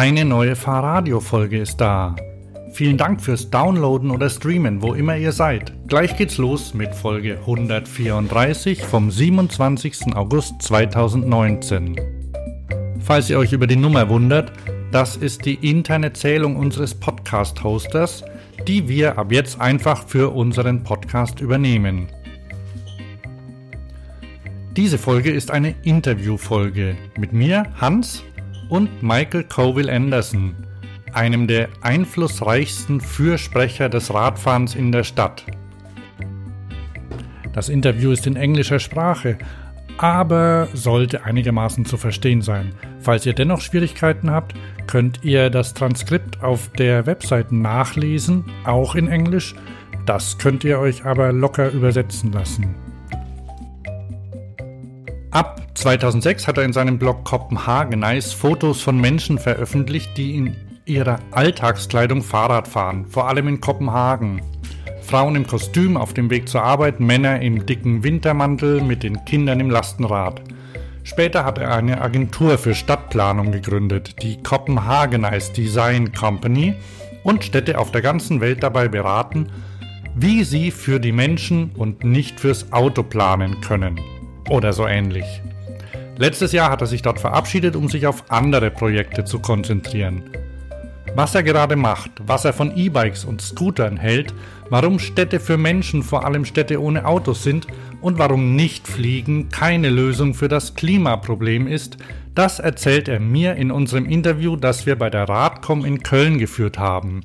Eine neue Fahrradio-Folge ist da. Vielen Dank fürs Downloaden oder Streamen, wo immer ihr seid. Gleich geht's los mit Folge 134 vom 27. August 2019. Falls ihr euch über die Nummer wundert, das ist die interne Zählung unseres Podcast-Hosters, die wir ab jetzt einfach für unseren Podcast übernehmen. Diese Folge ist eine Interviewfolge mit mir, Hans, und Michael Coville Anderson, einem der einflussreichsten Fürsprecher des Radfahrens in der Stadt. Das Interview ist in englischer Sprache, aber sollte einigermaßen zu verstehen sein. Falls ihr dennoch Schwierigkeiten habt, könnt ihr das Transkript auf der Website nachlesen, auch in Englisch. Das könnt ihr euch aber locker übersetzen lassen. Ab 2006 hat er in seinem Blog Kopenhagenice Fotos von Menschen veröffentlicht, die in ihrer Alltagskleidung Fahrrad fahren, vor allem in Kopenhagen. Frauen im Kostüm auf dem Weg zur Arbeit, Männer im dicken Wintermantel mit den Kindern im Lastenrad. Später hat er eine Agentur für Stadtplanung gegründet, die Copenhagenize Design Company, und Städte auf der ganzen Welt dabei beraten, wie sie für die Menschen und nicht fürs Auto planen können oder so ähnlich. Letztes Jahr hat er sich dort verabschiedet, um sich auf andere Projekte zu konzentrieren. Was er gerade macht, was er von E-Bikes und Scootern hält, warum Städte für Menschen vor allem Städte ohne Autos sind und warum Nichtfliegen keine Lösung für das Klimaproblem ist, das erzählt er mir in unserem Interview, das wir bei der Radcom in Köln geführt haben.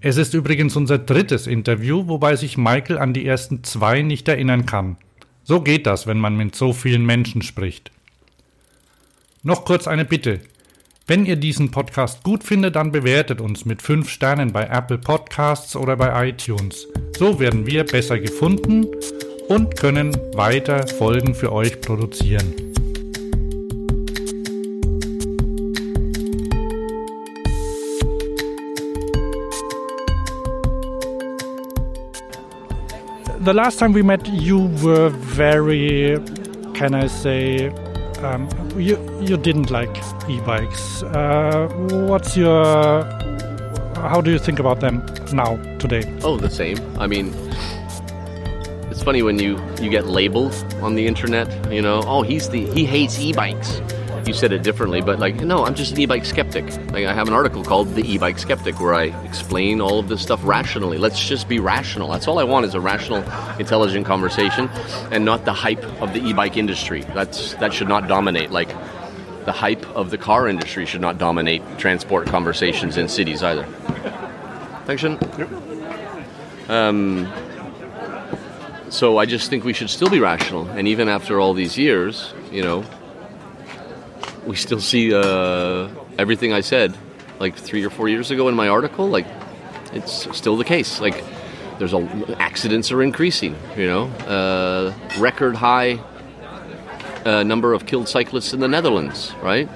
Es ist übrigens unser drittes Interview, wobei sich Michael an die ersten zwei nicht erinnern kann. So geht das, wenn man mit so vielen Menschen spricht. Noch kurz eine Bitte. Wenn ihr diesen Podcast gut findet, dann bewertet uns mit 5 Sternen bei Apple Podcasts oder bei iTunes. So werden wir besser gefunden und können weiter Folgen für euch produzieren. The last time we met, you were very, can I say, um, you you didn't like e-bikes. Uh, what's your how do you think about them now today? Oh, the same. I mean, it's funny when you you get labeled on the internet. You know, oh, he's the he hates e-bikes you said it differently, but like, no, I'm just an e-bike skeptic. Like, I have an article called "The E-Bike Skeptic" where I explain all of this stuff rationally. Let's just be rational. That's all I want is a rational, intelligent conversation, and not the hype of the e-bike industry. That's that should not dominate. Like, the hype of the car industry should not dominate transport conversations in cities either. Thanks, Shin. Um, so I just think we should still be rational, and even after all these years, you know, we still see uh, everything I said like three or four years ago in my article. Like it's still the case. Like there's a accidents are increasing. You know, uh, record high uh, number of killed cyclists in the Netherlands. Right,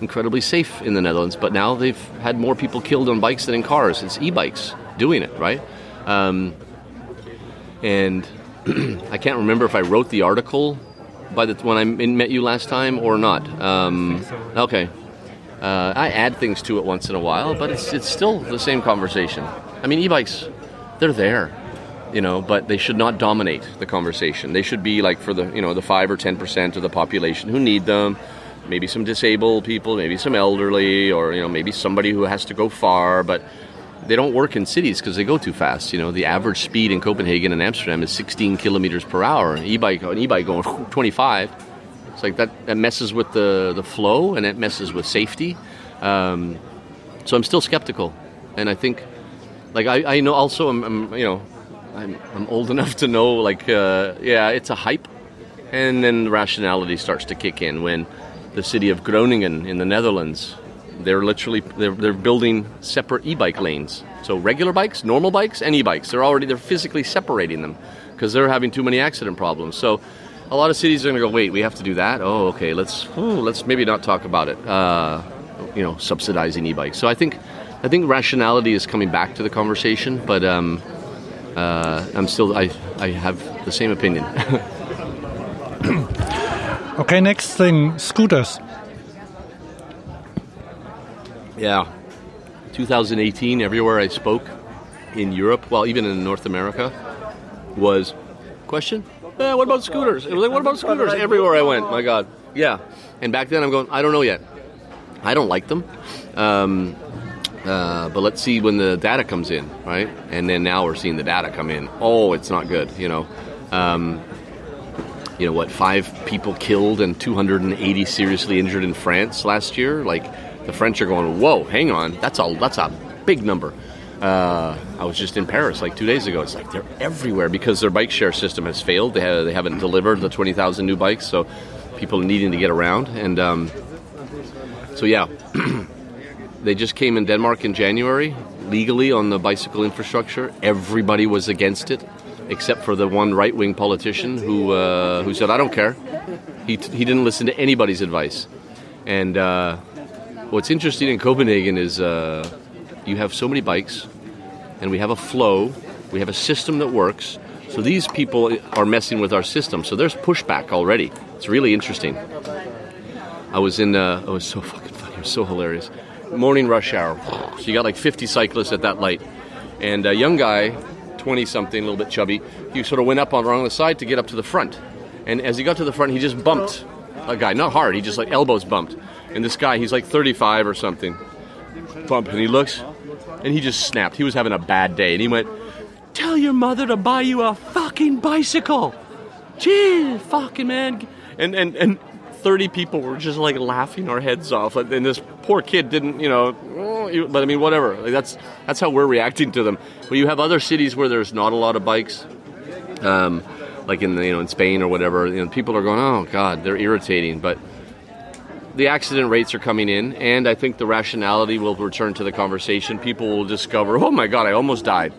incredibly safe in the Netherlands. But now they've had more people killed on bikes than in cars. It's e-bikes doing it. Right, um, and I can't remember if I wrote the article by the when I met you last time or not? Um, okay. Uh, I add things to it once in a while, but it's it's still the same conversation. I mean, e-bikes, they're there, you know, but they should not dominate the conversation. They should be like for the you know the five or ten percent of the population who need them. Maybe some disabled people, maybe some elderly, or you know maybe somebody who has to go far, but they don't work in cities because they go too fast. You know, the average speed in Copenhagen and Amsterdam is 16 kilometers per hour. E-bike, an e-bike going 25. It's like that, that messes with the, the flow and it messes with safety. Um, so I'm still skeptical, and I think, like I, I know also I'm, I'm you know I'm, I'm old enough to know like uh, yeah it's a hype, and then rationality starts to kick in when the city of Groningen in the Netherlands they're literally they're, they're building separate e-bike lanes. So regular bikes, normal bikes, and e-bikes. They're already they're physically separating them because they're having too many accident problems. So a lot of cities are going to go, wait, we have to do that. Oh, okay, let's ooh, let's maybe not talk about it. Uh, you know, subsidizing e-bikes. So I think I think rationality is coming back to the conversation, but um, uh, I'm still I I have the same opinion. okay, next thing, scooters. Yeah. 2018, everywhere I spoke in Europe, well, even in North America, was question. Eh, what about scooters? It was like, what about scooters? Everywhere I went, my God. Yeah. And back then, I'm going, I don't know yet. I don't like them. Um, uh, but let's see when the data comes in, right? And then now we're seeing the data come in. Oh, it's not good, you know. Um, you know what? Five people killed and 280 seriously injured in France last year. Like the French are going, whoa, hang on, that's a that's a big number. Uh, I was just in Paris like two days ago. It's like they're everywhere because their bike share system has failed. They, have, they haven't delivered the 20,000 new bikes, so people needing to get around. And um, so, yeah, they just came in Denmark in January legally on the bicycle infrastructure. Everybody was against it, except for the one right wing politician who, uh, who said, I don't care. He, t- he didn't listen to anybody's advice. And uh, what's interesting in Copenhagen is uh, you have so many bikes, and we have a flow, we have a system that works. So these people are messing with our system. So there's pushback already. It's really interesting. I was in, uh, it was so fucking funny, it was so hilarious. Morning rush hour. So you got like 50 cyclists at that light. And a young guy, 20 something, a little bit chubby, he sort of went up on wrong the side to get up to the front. And as he got to the front, he just bumped a guy. Not hard, he just like elbows bumped. And this guy, he's like 35 or something, bump, and he looks, and he just snapped. He was having a bad day, and he went, "Tell your mother to buy you a fucking bicycle." Gee, fucking man, and and and. 30 people were just like laughing our heads off and this poor kid didn't you know but i mean whatever like that's that's how we're reacting to them but you have other cities where there's not a lot of bikes um, like in you know in spain or whatever you know people are going oh god they're irritating but the accident rates are coming in, and I think the rationality will return to the conversation. People will discover, oh my God, I almost died.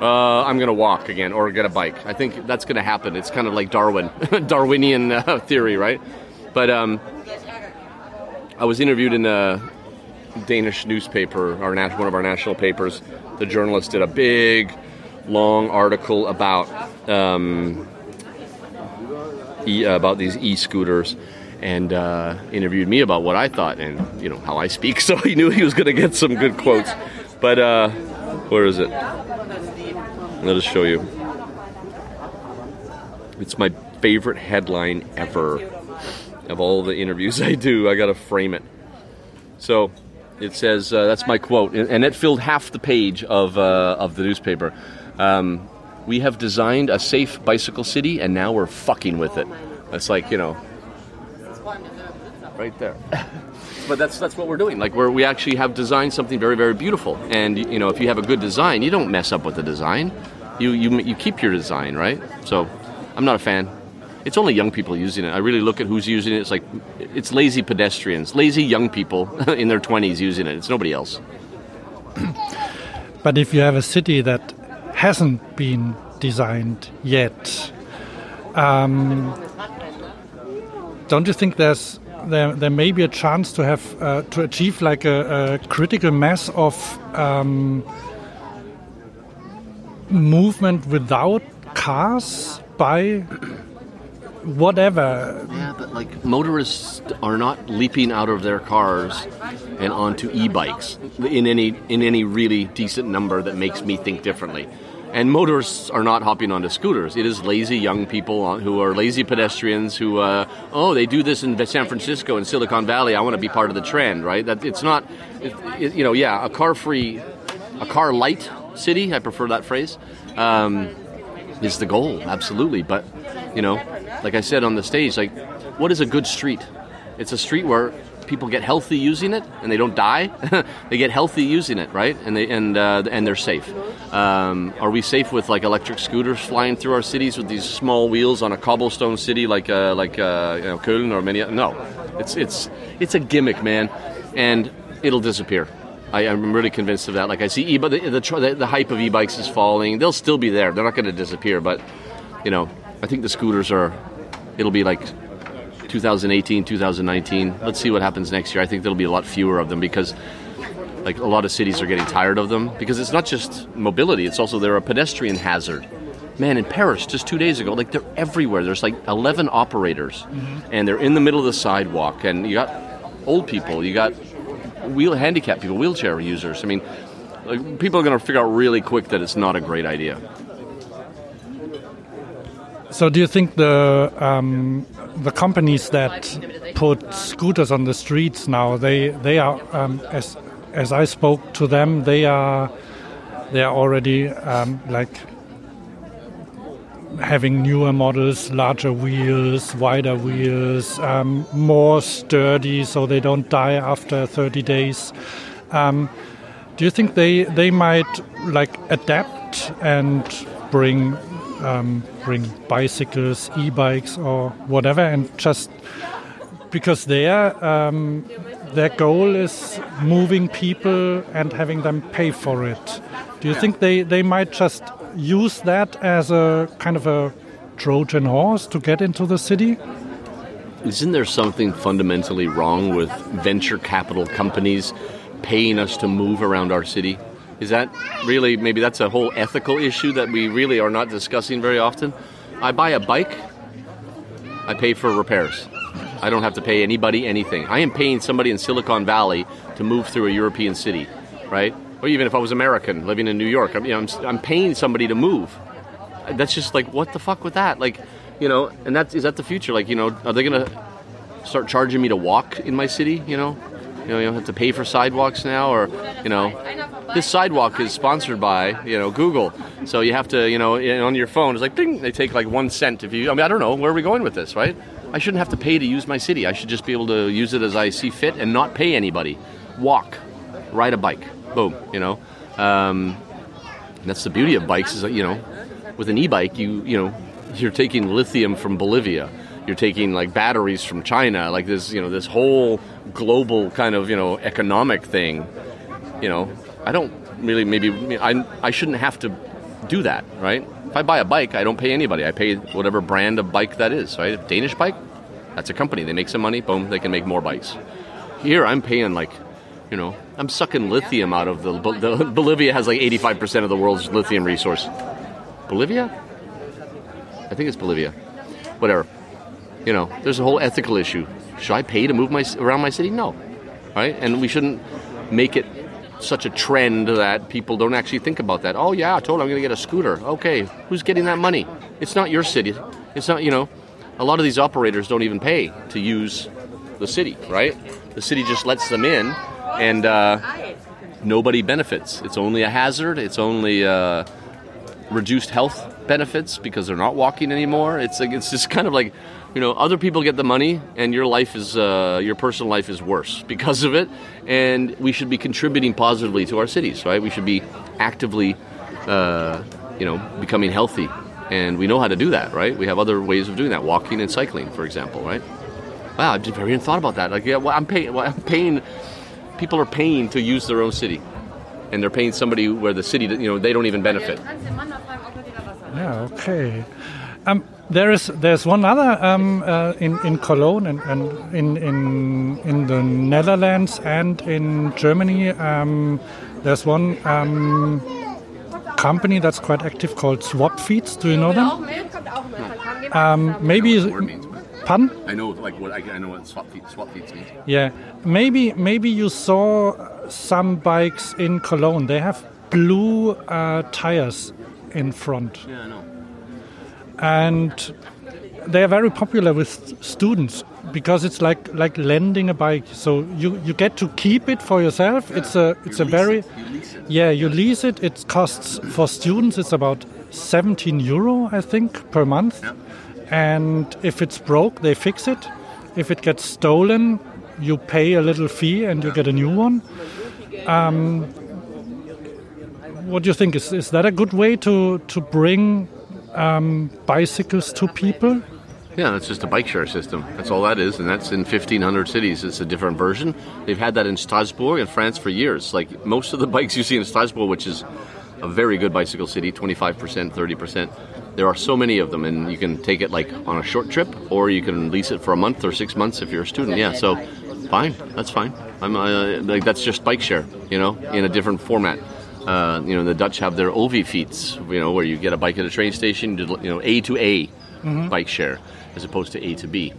Uh, I'm going to walk again or get a bike. I think that's going to happen. It's kind of like Darwin, Darwinian uh, theory, right? But um, I was interviewed in a Danish newspaper, our one of our national papers. The journalist did a big, long article about um, e- about these e-scooters and uh, interviewed me about what I thought and you know how I speak. So he knew he was going to get some good quotes. But uh, where is it? Let us show you. It's my favorite headline ever of all the interviews I do. I got to frame it. So it says uh, that's my quote, and it filled half the page of uh, of the newspaper. Um, we have designed a safe bicycle city, and now we're fucking with it. It's like you know right there. but that's that's what we're doing. Like we we actually have designed something very very beautiful. And you know, if you have a good design, you don't mess up with the design. You you you keep your design, right? So, I'm not a fan. It's only young people using it. I really look at who's using it. It's like it's lazy pedestrians, lazy young people in their 20s using it. It's nobody else. but if you have a city that hasn't been designed yet, um, don't you think there's there there may be a chance to have uh, to achieve like a, a critical mass of um, movement without cars by whatever. Yeah, but like motorists are not leaping out of their cars and onto e-bikes in any in any really decent number that makes me think differently. And motorists are not hopping onto scooters. It is lazy young people who are lazy pedestrians who, uh, oh, they do this in San Francisco and Silicon Valley. I want to be part of the trend, right? That it's not, it, it, you know, yeah, a car-free, a car-light city. I prefer that phrase. Um, is the goal, absolutely. But you know, like I said on the stage, like, what is a good street? It's a street where people get healthy using it and they don't die. they get healthy using it, right? And they and uh, and they're safe. Um, are we safe with like electric scooters flying through our cities with these small wheels on a cobblestone city like uh, like uh, you know, Köln or many? No, it's it's it's a gimmick, man, and it'll disappear. I, am really convinced of that. Like I see, e- the, the, the hype of e-bikes is falling. They'll still be there. They're not going to disappear. But you know, I think the scooters are. It'll be like 2018, 2019. Let's see what happens next year. I think there'll be a lot fewer of them because like a lot of cities are getting tired of them because it's not just mobility, it's also they're a pedestrian hazard. Man, in Paris just 2 days ago, like they're everywhere. There's like 11 operators mm-hmm. and they're in the middle of the sidewalk and you got old people, you got wheel handicapped people, wheelchair users. I mean, like, people are going to figure out really quick that it's not a great idea. So, do you think the um, the companies that put scooters on the streets now they they are um, as as I spoke to them they are they are already um, like having newer models, larger wheels, wider wheels, um, more sturdy, so they don't die after 30 days. Um, do you think they they might like adapt and bring um, bring bicycles, e-bikes, or whatever, and just because their um, their goal is moving people and having them pay for it. Do you think they, they might just use that as a kind of a Trojan horse to get into the city? Isn't there something fundamentally wrong with venture capital companies paying us to move around our city? Is that really, maybe that's a whole ethical issue that we really are not discussing very often? I buy a bike, I pay for repairs. I don't have to pay anybody anything. I am paying somebody in Silicon Valley to move through a European city, right? Or even if I was American living in New York, I'm, I'm, I'm paying somebody to move. That's just like, what the fuck with that? Like, you know, and that is that the future? Like, you know, are they gonna start charging me to walk in my city? You know, you know, you don't have to pay for sidewalks now, or you know, this sidewalk is sponsored by you know Google, so you have to you know on your phone it's like ding, they take like one cent if you. I mean, I don't know where are we going with this, right? I shouldn't have to pay to use my city. I should just be able to use it as I see fit and not pay anybody. Walk, ride a bike, boom. You know, um, that's the beauty of bikes is that you know, with an e-bike, you you know, you're taking lithium from Bolivia. You're taking like batteries from China, like this, you know, this whole global kind of, you know, economic thing. You know, I don't really maybe I I shouldn't have to do that, right? If I buy a bike, I don't pay anybody. I pay whatever brand of bike that is, right? Danish bike, that's a company. They make some money, boom, they can make more bikes. Here, I'm paying like, you know, I'm sucking lithium out of the, the Bolivia has like 85% of the world's lithium resource. Bolivia? I think it's Bolivia. Whatever. You know, there's a whole ethical issue. Should I pay to move my around my city? No, right? And we shouldn't make it such a trend that people don't actually think about that. Oh yeah, I told I'm going to get a scooter. Okay, who's getting that money? It's not your city. It's not you know. A lot of these operators don't even pay to use the city, right? The city just lets them in, and uh, nobody benefits. It's only a hazard. It's only uh, reduced health benefits because they're not walking anymore. It's like it's just kind of like you know other people get the money and your life is uh, your personal life is worse because of it. And we should be contributing positively to our cities right? We should be actively uh, you know becoming healthy. And we know how to do that right? We have other ways of doing that. Walking and cycling for example right? Wow i've never even thought about that. Like yeah well, i'm paying well, i'm paying people are paying to use their own city. And they're paying somebody where the city you know they don't even benefit. Yeah okay. Um, there is there's one other um, uh, in in Cologne and, and in in in the Netherlands and in Germany. Um, there's one um, company that's quite active called Swapfiets. Do you know them? Um, maybe. Pardon? I know, like what I, know what swapfiets, swap feeds means. Yeah, maybe maybe you saw some bikes in Cologne. They have blue uh, tires in front. Yeah, I know and they are very popular with students because it's like like lending a bike. So you, you get to keep it for yourself. Yeah. It's a it's you a very it. yeah you lease it. It costs for students it's about 17 euro I think per month. Yeah. And if it's broke, they fix it. If it gets stolen, you pay a little fee and you get a new one. Um, what do you think? Is is that a good way to to bring um, bicycles to people? Yeah, it's just a bike share system. That's all that is, and that's in 1,500 cities. It's a different version. They've had that in Strasbourg in France for years. Like most of the bikes you see in Strasbourg, which is a very good bicycle city, 25%, 30%. There are so many of them, and you can take it like on a short trip, or you can lease it for a month or six months if you're a student. Yeah, so fine, that's fine. I'm uh, like that's just bike share, you know, in a different format. Uh, you know, the Dutch have their OV-fiets, you know, where you get a bike at a train station, you know, A to A mm-hmm. bike share, as opposed to A to B.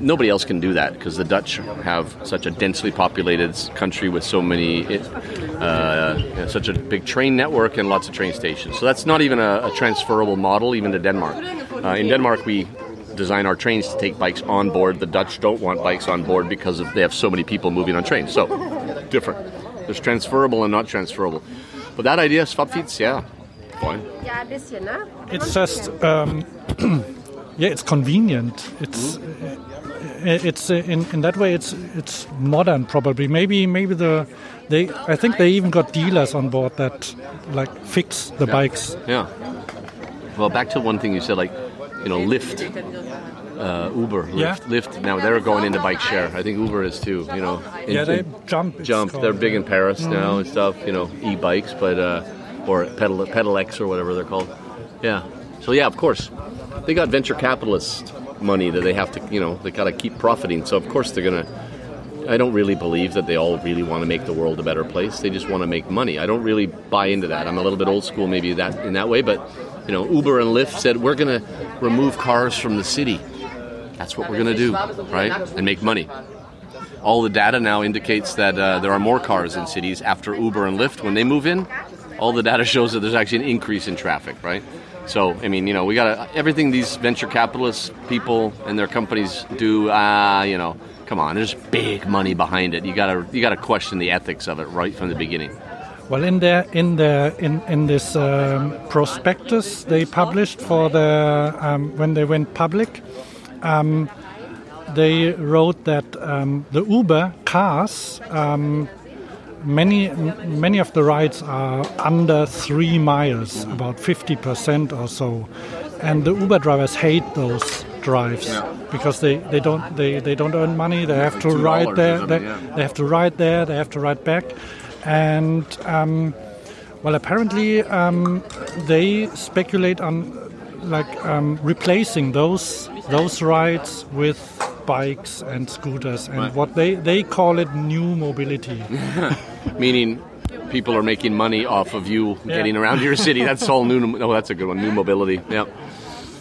nobody else can do that because the Dutch have such a densely populated country with so many, uh, you know, such a big train network and lots of train stations. So that's not even a, a transferable model even to Denmark. Uh, in Denmark, we design our trains to take bikes on board. The Dutch don't want bikes on board because of, they have so many people moving on trains. So different. There's transferable and not transferable. But that idea, swapfiets, yeah, fine. It's just, um, yeah, it's convenient. It's it's uh, in in that way it's it's modern probably. Maybe maybe the they I think they even got dealers on board that like fix the Yeah. bikes. Yeah. Well, back to one thing you said, like, you know, Lyft, uh, Uber, Lyft, Yeah. Lyft. Now they're going into bike share. I think Uber is too. You know, Yeah, they jump. jump. They're big in Paris now and stuff. You know, e-bikes, but uh, or pedal pedal X or whatever they're called. Yeah. So yeah, of course, they got venture capitalist money that they have to. You know, they got to keep profiting. So of course they're gonna. I don't really believe that they all really want to make the world a better place. They just want to make money. I don't really buy into that. I'm a little bit old school, maybe that in that way. But you know, Uber and Lyft said we're going to remove cars from the city. That's what we're going to do, right? And make money. All the data now indicates that uh, there are more cars in cities after Uber and Lyft when they move in. All the data shows that there's actually an increase in traffic, right? So, I mean, you know, we got everything these venture capitalists, people and their companies do. Ah, you know, come on, there's big money behind it. You got to you got to question the ethics of it right from the beginning. Well, in their in the in in this um, prospectus they published for the um, when they went public, um, they wrote that um, the Uber cars. Um, Many many of the rides are under three miles, about fifty percent or so, and the Uber drivers hate those drives because they, they don't they, they don't earn money. They have to ride there. They, yeah. they have to ride there. They have to ride back, and um, well, apparently um, they speculate on like um, replacing those those rides with bikes and scooters and Right. what they they call it new mobility. Meaning, people are making money off of you getting around your city. That's all new. Oh, that's a good one. New mobility. yeah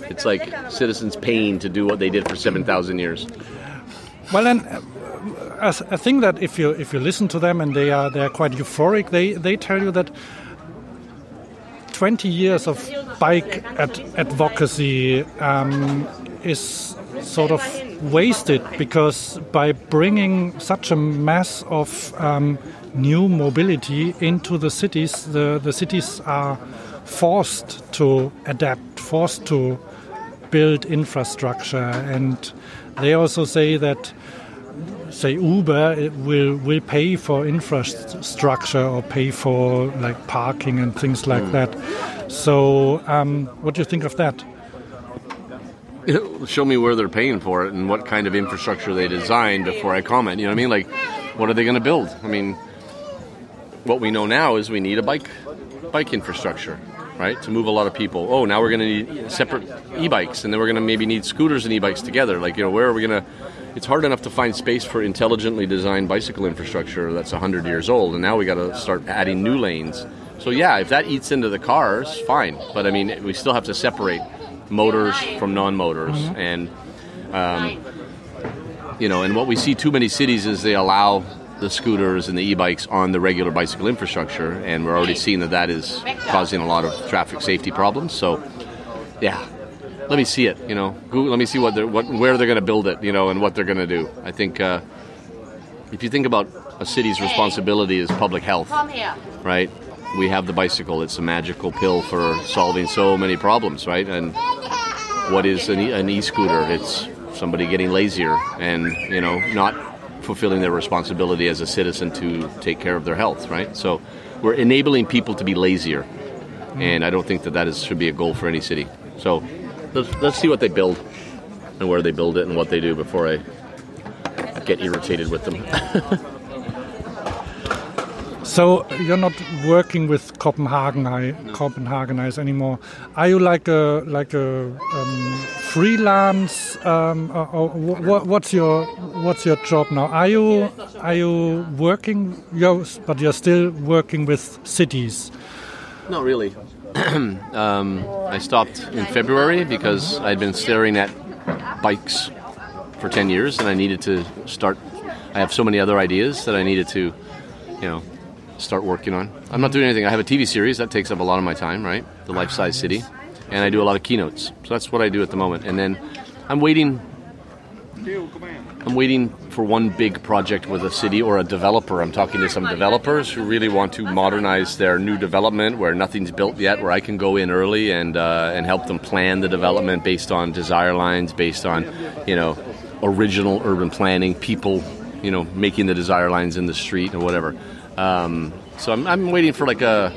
It's like citizens paying to do what they did for seven thousand years. Well, and uh, I think that if you if you listen to them and they are they are quite euphoric, they they tell you that 20 years of bike ad- advocacy um, is sort of wasted because by bringing such a mass of um, new mobility into the cities, the, the cities are forced to adapt, forced to build infrastructure, and they also say that say Uber will will pay for infrastructure or pay for like parking and things like that. So, um, what do you think of that? Show me where they're paying for it and what kind of infrastructure they design before I comment. You know what I mean? Like, what are they going to build? I mean, what we know now is we need a bike bike infrastructure, right, to move a lot of people. Oh, now we're going to need separate e-bikes, and then we're going to maybe need scooters and e-bikes together. Like, you know, where are we going to? It's hard enough to find space for intelligently designed bicycle infrastructure that's 100 years old, and now we got to start adding new lanes. So yeah, if that eats into the cars, fine. But I mean, we still have to separate motors from non-motors, and um, you know, and what we see too many cities is they allow the scooters and the e-bikes on the regular bicycle infrastructure, and we're already seeing that that is causing a lot of traffic safety problems. So, yeah, let me see it. You know, Google, let me see what they're, what where they're going to build it. You know, and what they're going to do. I think uh, if you think about a city's responsibility is public health, Come here. right? We have the bicycle; it's a magical pill for solving so many problems, right? And what is an, e- an e-scooter? It's somebody getting lazier and you know not fulfilling their responsibility as a citizen to take care of their health, right? So we're enabling people to be lazier, and I don't think that that is, should be a goal for any city. So let's, let's see what they build and where they build it and what they do before I get irritated with them. So you're not working with Copenhagen Copenhagenize anymore. Are you like a like a um, freelance? Um, or, or wh- what's your what's your job now? Are you are you working? You're, but you're still working with cities. Not really. um, I stopped in February because I'd been staring at bikes for 10 years and I needed to start. I have so many other ideas that I needed to, you know, start working on. I'm not doing anything. I have a TV series that takes up a lot of my time, right? The Life Size City. And I do a lot of keynotes. So that's what I do at the moment. And then I'm waiting. I'm waiting for one big project with a city or a developer. I'm talking to some developers who really want to modernize their new development where nothing's built yet, where I can go in early and uh, and help them plan the development based on desire lines, based on you know original urban planning, people you know making the desire lines in the street or whatever. Um, so I'm, I'm waiting for like a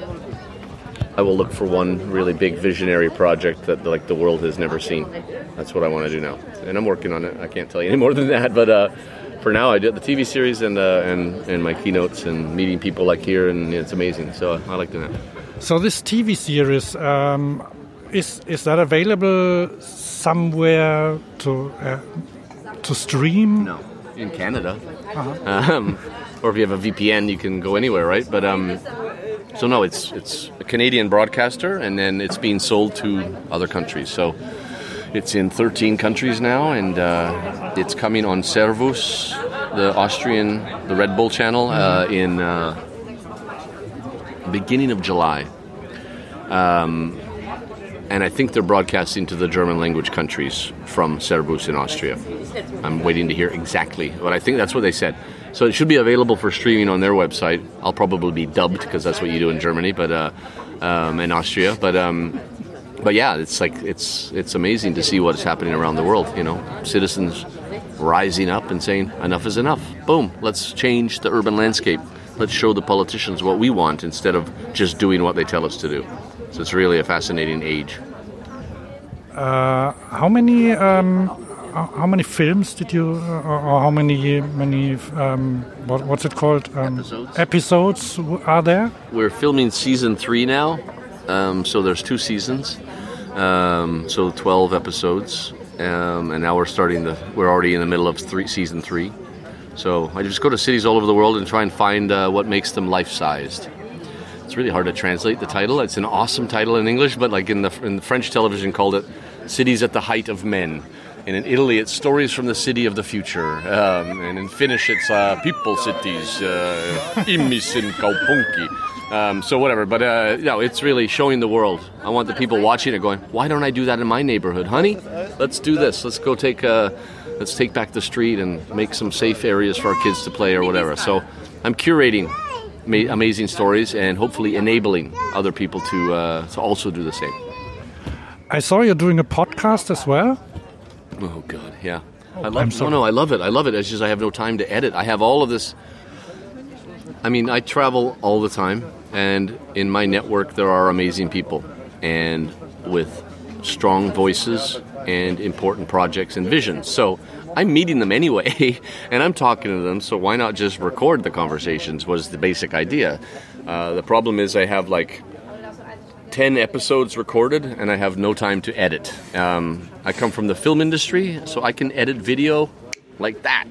I will look for one really big visionary project that like the world has never seen. That's what I want to do now, and I'm working on it. I can't tell you any more than that, but uh, for now, I did the TV series and uh, and and my keynotes and meeting people like here, and it's amazing. So I like doing that. So this TV series um, is is that available somewhere to uh, to stream? No, in Canada. Um, or if you have a VPN, you can go anywhere, right? But um, so no, it's it's a Canadian broadcaster, and then it's being sold to other countries. So it's in 13 countries now, and uh, it's coming on Servus, the Austrian, the Red Bull channel, uh, in uh, beginning of July. Um, and I think they're broadcasting to the German language countries from Servus in Austria. I'm waiting to hear exactly, but I think that's what they said. So it should be available for streaming on their website. I'll probably be dubbed because that's what you do in Germany, but uh, um, in Austria. But um, but yeah, it's like it's it's amazing to see what's happening around the world. You know, citizens rising up and saying enough is enough. Boom, let's change the urban landscape. Let's show the politicians what we want instead of just doing what they tell us to do. So it's really a fascinating age. Uh, how many um, how many films did you, uh, or how many many um, what, what's it called um, Episodes. episodes are there? We're filming season three now, um, so there's two seasons, um, so 12 episodes, um, and now we're starting the. We're already in the middle of three, season three, so I just go to cities all over the world and try and find uh, what makes them life-sized. It's really hard to translate the title. It's an awesome title in English, but like in the in the French television called it "Cities at the Height of Men." And in Italy, it's stories from the city of the future. Um, and in Finnish, it's uh, people cities, uh, ihmisen kaupunki. Um, so whatever, but uh, know, it's really showing the world. I want the people watching it going, why don't I do that in my neighborhood, honey? Let's do this. Let's go take uh, let's take back the street and make some safe areas for our kids to play or whatever. So I'm curating ma- amazing stories and hopefully enabling other people to uh, to also do the same. I saw you're doing a podcast as well. Oh God, yeah. I I'm love. No, no, I love it. I love it. It's just I have no time to edit. I have all of this. I mean, I travel all the time, and in my network there are amazing people, and with strong voices and important projects and visions. So I'm meeting them anyway, and I'm talking to them. So why not just record the conversations? Was the basic idea. Uh, the problem is I have like 10 episodes recorded and I have no time to edit. Um, I come from the film industry, so I can edit video like that.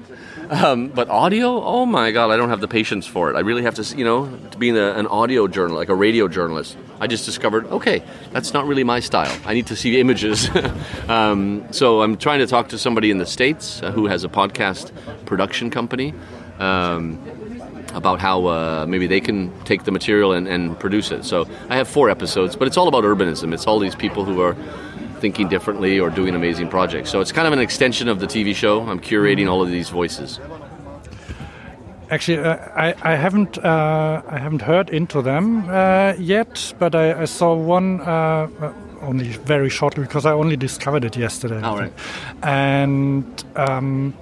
Um, but audio, oh my god, I don't have the patience for it. I really have to, you know, to a, an audio journalist, like a radio journalist. I just discovered, okay, that's not really my style. I need to see images. um, so I'm trying to talk to somebody in the States uh, who has a podcast production company. Um, about how uh, maybe they can take the material and, and produce it. So I have four episodes, but it's all about urbanism. It's all these people who are thinking differently or doing amazing projects. So it's kind of an extension of the TV show. I'm curating all of these voices. Actually, uh, I, I haven't uh, I haven't heard into them uh, yet, but I, I saw one uh, uh, only very shortly because I only discovered it yesterday. I Oh. And um,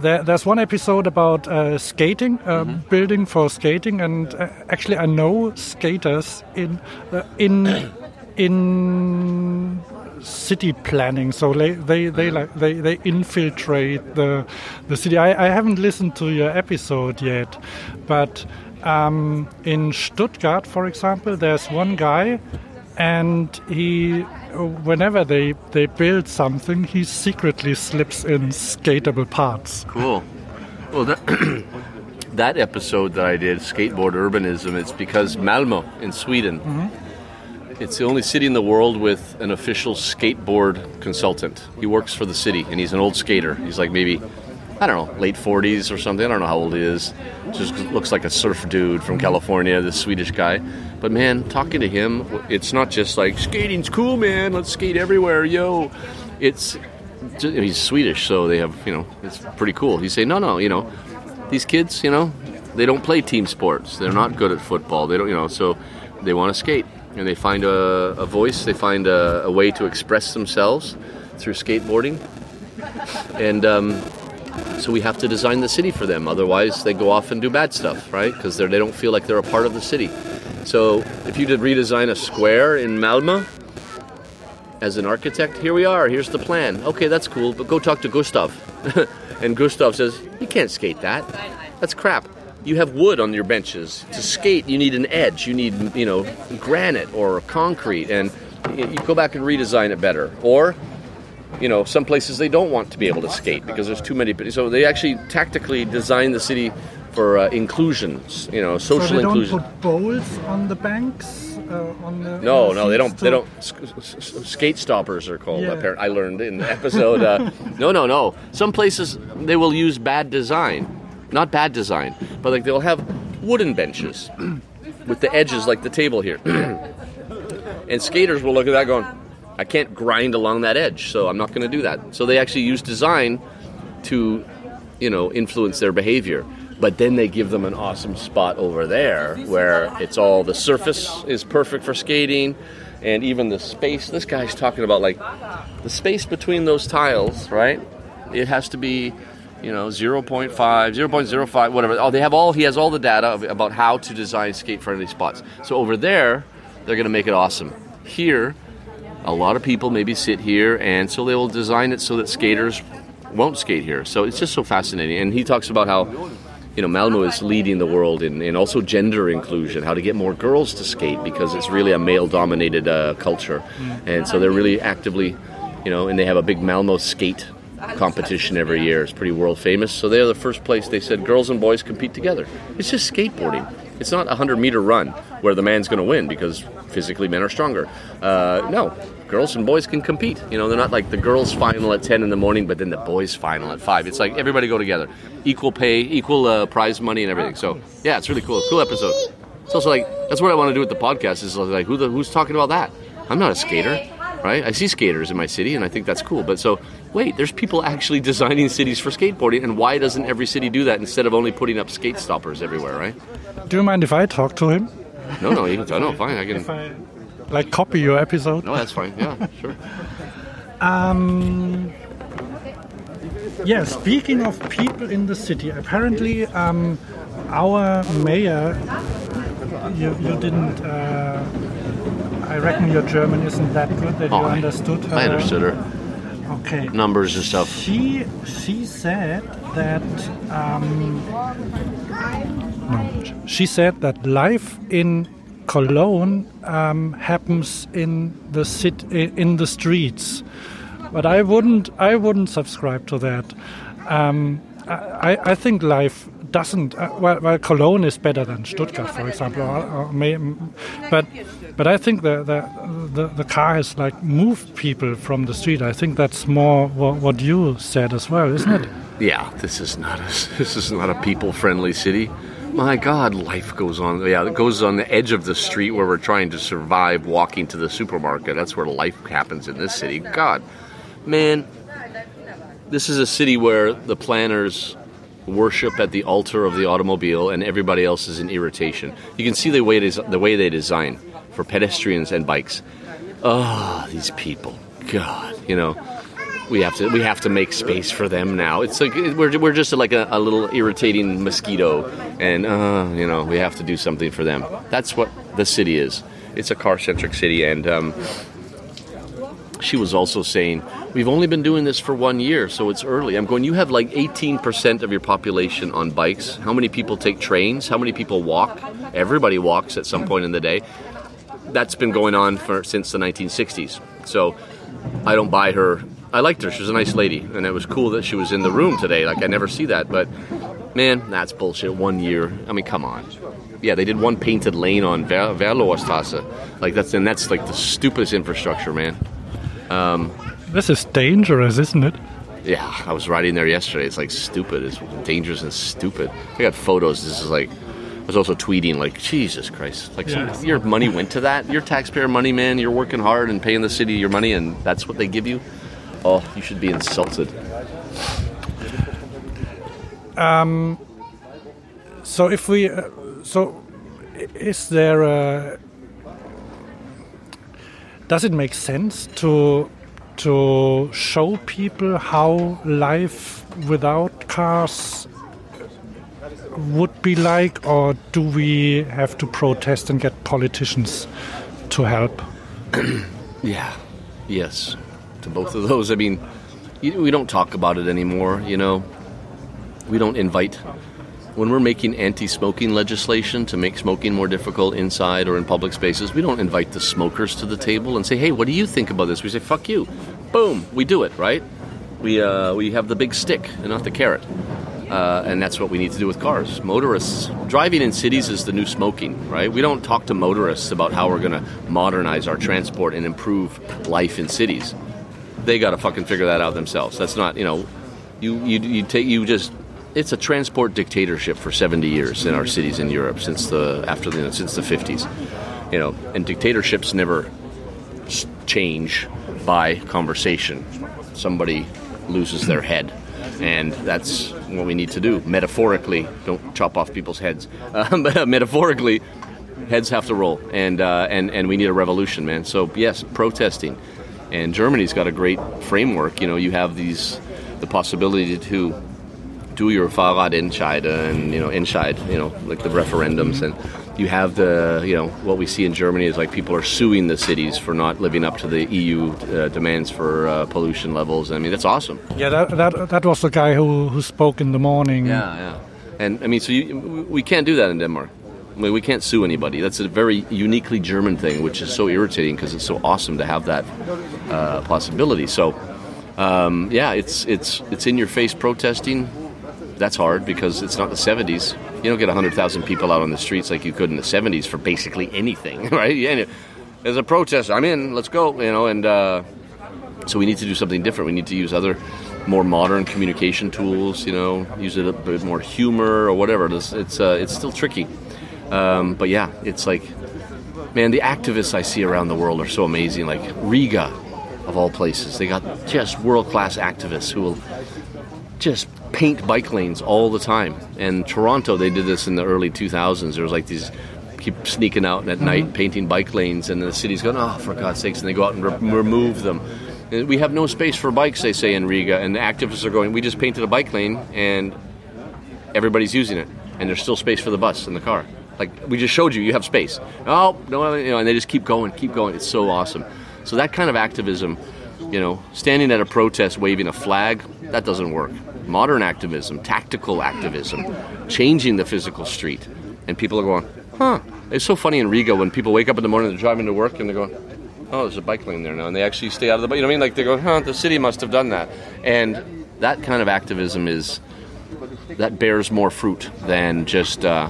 there, there's one episode about uh, skating, uh, building for skating, and uh, actually I know skaters in uh, in in city planning. So they they, they like they, they infiltrate the the city. I, I haven't listened to your episode yet but um, in Stuttgart for example there's one guy and he whenever they they build something he secretly slips in skatable parts Cool. Well, that, that episode that I did, Skateboard Urbanism, it's because Malmo in Sweden mm-hmm. It's the only city in the world with an official skateboard consultant. He works for the city, and he's an old skater. He's like maybe, I don't know, late 40s or something. I don't know how old he is. Just looks like a surf dude from mm-hmm. California, this Swedish guy. But man, talking to him, it's not just like skating's cool, man. Let's skate everywhere, yo. It's he's Swedish, so they have you know it's pretty cool. He's saying, no, no, you know, these kids, you know, they don't play team sports. They're not good at football. They don't, you know, so they want to skate and they find a, a voice, they find a, a, way to express themselves through skateboarding. And um, so we have to design the city for them. Otherwise, they go off and do bad stuff, right? Because they don't feel like they're a part of the city. So if you did redesign a square in Malmö as an architect, here we are, here's the plan. Okay, that's cool, but go talk to Gustav. and Gustav says, You can't skate that. That's crap you have wood on your benches. To skate, you need an edge. You need, you know, granite or concrete, and you go back and redesign it better. Or, you know, some places they don't want to be able to skate because there's too many. So they actually tactically design the city for uh, inclusions. You know, social so they inclusion. Don't put bowls on the banks. Uh, on the, no, on the no, they don't. They don't. Skate stoppers are called. Yeah. Apparently, I learned in the episode. Uh, no, no, no. Some places they will use bad design not bad design, but like they'll have wooden benches with the edges like the table here. and skaters will look at that going, I can't grind along that edge, so I'm not going to do that. So they actually use design to, you know, influence their behavior. But then they give them an awesome spot over there where it's all the surface is perfect for skating and even the space. This guy's talking about like the space between those tiles, right? It has to be you know 0.5 0.05 whatever oh they have all he has all the data about how to design skate friendly spots so over there they're going to make it awesome here a lot of people maybe sit here and so they will design it so that skaters won't skate here so it's just so fascinating and he talks about how you know Malmo is leading the world in, in also gender inclusion how to get more girls to skate because it's really a male dominated uh, culture and so they're really actively you know and they have a big Malmo skate competition every year. It's pretty world famous. So they're the first place they said girls and boys compete together. It's just skateboarding. It's not a 100 meter run where the man's going to win because physically men are stronger. Uh, no, girls and boys can compete. You know, they're not like the girls' final at 10 in the morning, but then the boys' final at 5. It's like everybody go together. Equal pay, equal uh, prize money, and everything. So, yeah, it's really cool. Cool episode. It's also like, that's what I want to do with the podcast is like, who the, who's talking about that? I'm not a skater right? I see skaters in my city, and I think that's cool. But so, wait, there's people actually designing cities for skateboarding, and why doesn't every city do that instead of only putting up skate stoppers everywhere, right? Do you mind if I talk to him? No, no, you can. No, fine. I can. Like copy your episode. No, that's fine. Yeah, sure. Um. Yeah, speaking of people in the city, apparently um, our mayor, you, you didn't uh, I reckon your German isn't that good that oh, you understood her. I understood her. Okay. Numbers and stuff. She she said that um, no, she said that life in Cologne um, happens in the sit in the streets, but I wouldn't I wouldn't subscribe to that. Um, I, I think life doesn't. Uh, well, well, Cologne is better than Stuttgart, for example. Or, or may, but but I think the, the, the the car has like moved people from the street. I think that's more what, what you said as well, isn't it? Yeah, this is not a this is not a people friendly city. My God, life goes on. Yeah, it goes on the edge of the street where we're trying to survive walking to the supermarket. That's where life happens in this city. God, man, this is a city where the planners worship at the altar of the automobile and everybody else is in irritation. You can see the way, the way they design for pedestrians and bikes. Oh, these people. God, you know, we have to we have to make space for them now. It's like we're, we're just like a, a little irritating mosquito, and uh, you know we have to do something for them. That's what the city is. It's a car centric city, and um, she was also saying, We've only been doing this for one year, so it's early. I'm going, You have like 18% of your population on bikes. How many people take trains? How many people walk? Everybody walks at some point in the day. That's been going on for since the 1960s. So I don't buy her. I liked her. She was a nice lady, and it was cool that she was in the room today. Like, I never see that, but Man, that's bullshit. One year. I mean, come on. Yeah, they did one painted lane on Ver- Venloerstrasse. Like that's and that's like the stupidest infrastructure, man. Um, this is dangerous, isn't it? Yeah, I was riding there yesterday. It's like stupid. It's dangerous and stupid. I got photos. This is like. I was also tweeting like, Jesus Christ! Like, some, Yeah. your money went to that. Your taxpayer money, man. You're working hard and paying the city your money, and that's what they give you. Oh, you should be insulted. Um, So if we, uh, so is there a, does it make sense to to show people how life without cars would be like, or do we have to protest and get politicians to help? Yeah. Yes. To both of those. I mean, you- we don't talk about it anymore, you know. We don't invite. When we're making anti smoking legislation to make smoking more difficult inside or in public spaces, we don't invite the smokers to the table and say, hey, what do you think about this? We say, fuck you. Boom. We do it, right? We, uh, we have the big stick and not the carrot. Uh, and that's what we need to do with cars. Motorists, driving in cities is the new smoking, right? We don't talk to motorists about how we're going to modernize our transport and improve life in cities. They got to fucking figure that out themselves. That's not, you know, you you you take you just. It's a transport dictatorship for 70 years in our cities in Europe since the after the since the 50s, you know, and dictatorships never change by conversation. Somebody loses their head, and that's what we need to do. Metaphorically, don't chop off people's heads. Uh, but metaphorically, heads have to roll, and uh, and and we need a revolution, man. So yes, protesting, and Germany's got a great framework. You know, you have these the possibility to do your Fahrradentscheide and you know Entscheid, you know, like the referendums, and you have the you know what we see in Germany is like people are suing the cities for not living up to the EU uh, demands for uh, pollution levels. I mean, that's awesome. Yeah, that that, that was the guy who, who spoke in the morning. Yeah, yeah. And I mean, so you, we can't do that in Denmark. Mean, we can't sue anybody. That's a very uniquely German thing, which is so irritating because it's so awesome to have that uh, possibility. So, um, yeah, it's it's it's in your face protesting. That's hard because it's not the 70s. You don't get 100,000 people out on the streets like you could in the 70s for basically anything, right? Yeah, there's a protest. I'm in. Let's go. You know, and uh, so we need to do something different. We need to use other, more modern communication tools. You know, use it a bit more humor or whatever. It's it's, uh, it's still tricky, um, but yeah, it's like, man, the activists I see around the world are so amazing. Like Riga, of all places, they got just world class activists who will just paint bike lanes all the time. And Toronto, they did this in the early 2000s. There was like these keep sneaking out at night painting bike lanes, and the city's going, oh, for God's sakes, and they go out and re- remove them. And we have no space for bikes, they say in Riga, and the activists are going, we just painted a bike lane, and everybody's using it, and there's still space for the bus and the car. Like we just showed you, you have space. Oh no, you know, and they just keep going, keep going. It's so awesome. So that kind of activism, you know, standing at a protest waving a flag, that doesn't work. Modern activism, tactical activism, changing the physical street, and people are going, huh? It's so funny in Riga when people wake up in the morning, they're driving to work, and they're going, oh, there's a bike lane there now, and they actually stay out of the. bike. You know what I mean? Like they go, huh? The city must have done that, and that kind of activism is that bears more fruit than just uh,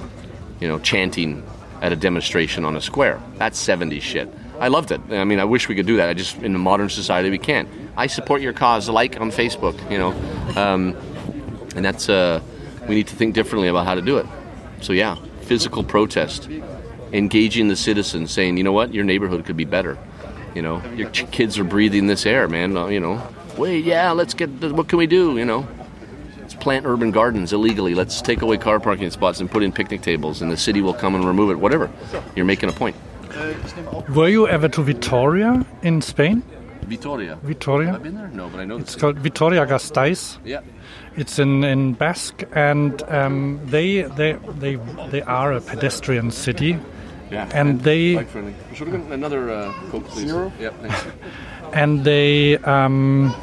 you know chanting at a demonstration on a square. That's 70s shit. I loved it. I mean, I wish we could do that. I just in the modern society we can't. I support your cause. Like on Facebook, you know, um, and that's uh, we need to think differently about how to do it. So yeah, physical protest, engaging the citizens, saying, you know what, your neighborhood could be better. You know, your ch- kids are breathing this air, man. Uh, You know, wait, yeah, let's get. The, what can we do? You know, plant urban gardens illegally. Let's take away car parking spots and put in picnic tables, and the city will come and remove it. Whatever. You're making a point. Were you ever to Vitoria in Spain? Vitoria. Vitoria? Have I been there? No, but I know It's this. called Vitoria Gasteiz. Yeah. It's in, in Basque, and um, they they they they are a pedestrian city, Yeah. and they Bike friendly. Should have another uh, Coke, please. Zero? Yeah, thanks. and they um,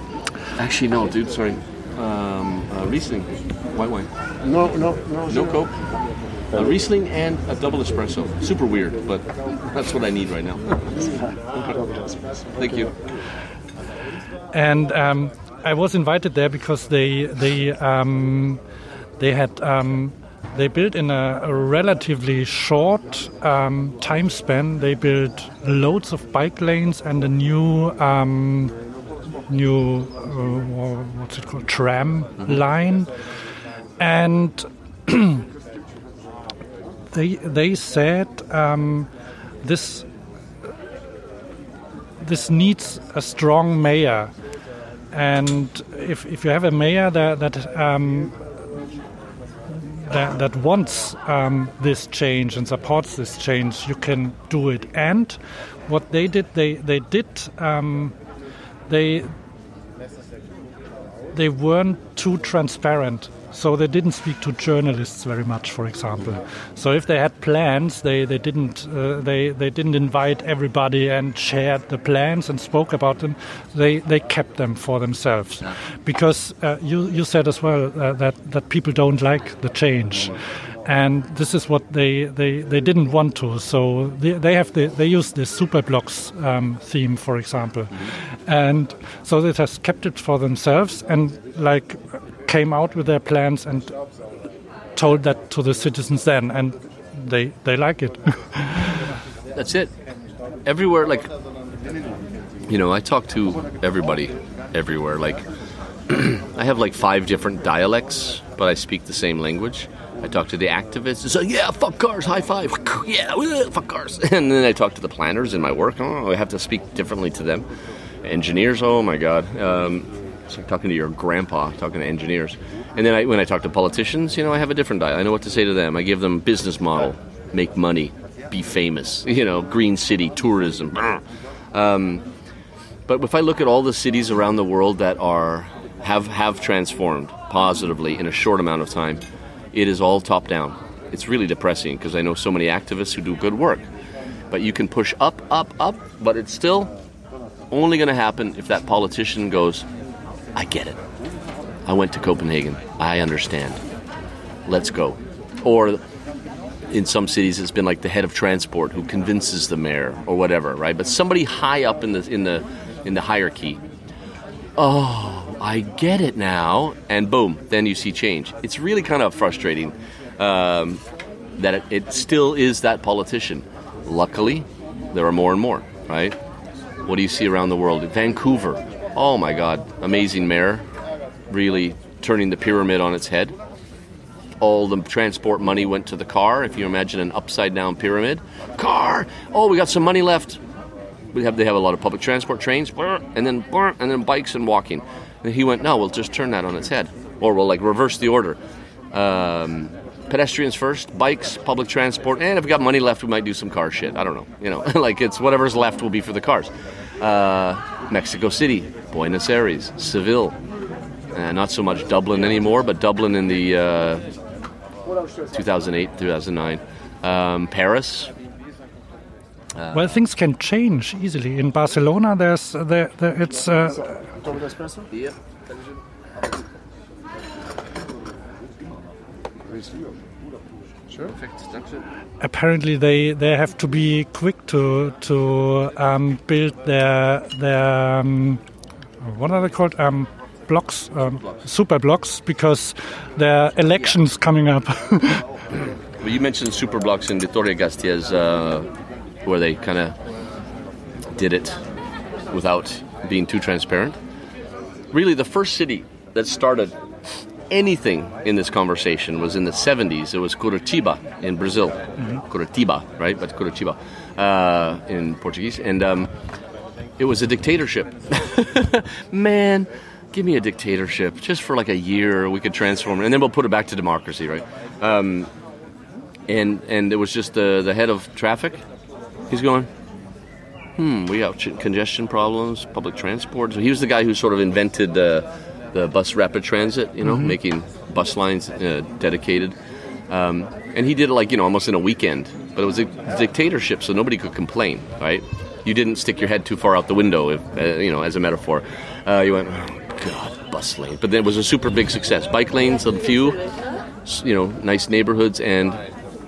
Actually, no, dude, sorry. Um, uh, Riesling, white wine. No, no, no. No Coke. A Riesling and a double espresso. Super weird, but that's what I need right now. Thank you. and um, I was invited there because they they um, they had um, they built in a, a relatively short um, time span. They built loads of bike lanes and a new um, new uh, what's it called tram line, and they they said um, this this needs a strong mayor, and if if you have a mayor that that um, that, that wants um, this change and supports this change, you can do it. And what they did, they they did um, they they weren't too transparent. So they didn't speak to journalists very much, for example. So if they had plans, they, they didn't uh, they they didn't invite everybody and shared the plans and spoke about them. They they kept them for themselves, because uh, you you said as well uh, that that people don't like the change. And this is what they, they, they didn't want to. So they, they have the, they use the Superblocks um, theme, for example, and so they just kept it for themselves. And like came out with their plans and told that to the citizens then, and they they like it. That's it. Everywhere, like you know, I talk to everybody everywhere. Like I have like five different dialects, but I speak the same language. I talk to the activists. It's like, yeah, fuck cars, high five. Yeah, fuck cars. And then I talk to the planners in my work. Oh, I have to speak differently to them. Engineers, oh my god. Um, it's like talking to your grandpa, talking to engineers. And then I, when I talk to politicians, you know, I have a different diet. I know what to say to them. I give them business model, make money, be famous. You know, green city, tourism. Um, but if I look at all the cities around the world that are have have transformed positively in a short amount of time, it is all top down. It's really depressing because I know so many activists who do good work. But you can push up, up, up, but it's still only going to happen if that politician goes, I get it. I went to Copenhagen. I understand. Let's go. Or in some cities it's been like the head of transport who convinces the mayor or whatever, right? But somebody high up in the in the in the hierarchy. Oh, I get it now, and boom, then you see change. It's really kind of frustrating um, that it, it still is that politician. Luckily, there are more and more, right? What do you see around the world? Vancouver, Oh my God, amazing mayor, really turning the pyramid on its head. All the transport money went to the car. If you imagine an upside down pyramid, car. Oh, we got some money left. We have they have a lot of public transport, trains, and then and then bikes and walking. And he went, no, we'll just turn that on its head, or we'll like reverse the order. Um, pedestrians first, bikes, public transport, and if we got money left, we might do some car shit. I don't know. You know, like it's whatever's left will be for the cars. Uh, Mexico City, Buenos Aires, Seville, uh, not so much Dublin anymore, but Dublin in the uh, 2008, 2009, um, Paris. Uh, well, things can change easily. In Barcelona, there's there, there it's. Uh, yeah. Sure. Apparently, they, they have to be quick to to um, build their their um, what are they called um, blocks, um, super blocks, because there are elections yeah. coming up. well, you mentioned super blocks in Vitoria Gasteiz, uh, where they kind of did it without being too transparent. Really, the first city that started anything in this conversation was in the 70s. It was Curitiba in Brazil. Mm-hmm. Curitiba, right? But Curitiba uh, in Portuguese. And um, it was a dictatorship. Man, give me a dictatorship just for like a year. We could transform it, and then we'll put it back to democracy, right? Um, and and it was just the the head of traffic. He's going. Hmm, we have congestion problems, public transport. So he was the guy who sort of invented. Uh, the bus rapid transit, you know, mm-hmm. making bus lines uh, dedicated. Um, and he did it like, you know, almost in a weekend. But it was a dictatorship, so nobody could complain, right? You didn't stick your head too far out the window, if, uh, you know, as a metaphor. Uh, you went, oh, God, bus lane. But then it was a super big success. Bike lanes, a few, you know, nice neighborhoods, and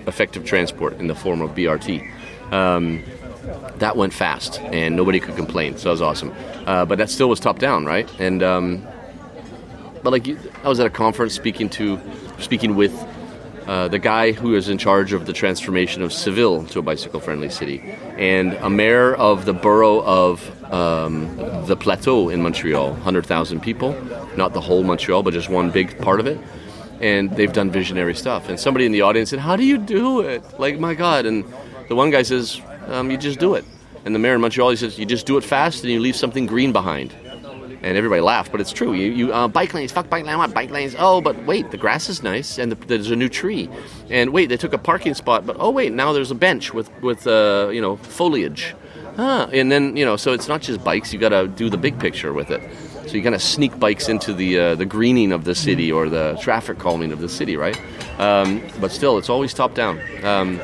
effective transport in the form of BRT. Um, that went fast, and nobody could complain. So that was awesome. Uh, but that still was top down, right? And um, but like, I was at a conference speaking to speaking with uh, the guy who is in charge of the transformation of Seville to a bicycle friendly city, and a mayor of the borough of um, the Plateau in Montreal, 100,000 people, not the whole Montreal, but just one big part of it. And they've done visionary stuff. And somebody in the audience said, How do you do it? Like, my God. And the one guy says, um, You just do it. And the mayor in Montreal, he says, You just do it fast and you leave something green behind and everybody laughed, but it's true. You, you uh, bike lanes, fuck bike lane, bike lanes? Oh, but wait, the grass is nice, and the, there's a new tree, and wait, they took a parking spot, but oh wait, now there's a bench with with uh, you know foliage, ah, and then you know, so it's not just bikes. You got to do the big picture with it. So you kind of sneak bikes into the uh, the greening of the city or the traffic calming of the city, right? Um, but still, it's always top down. Um,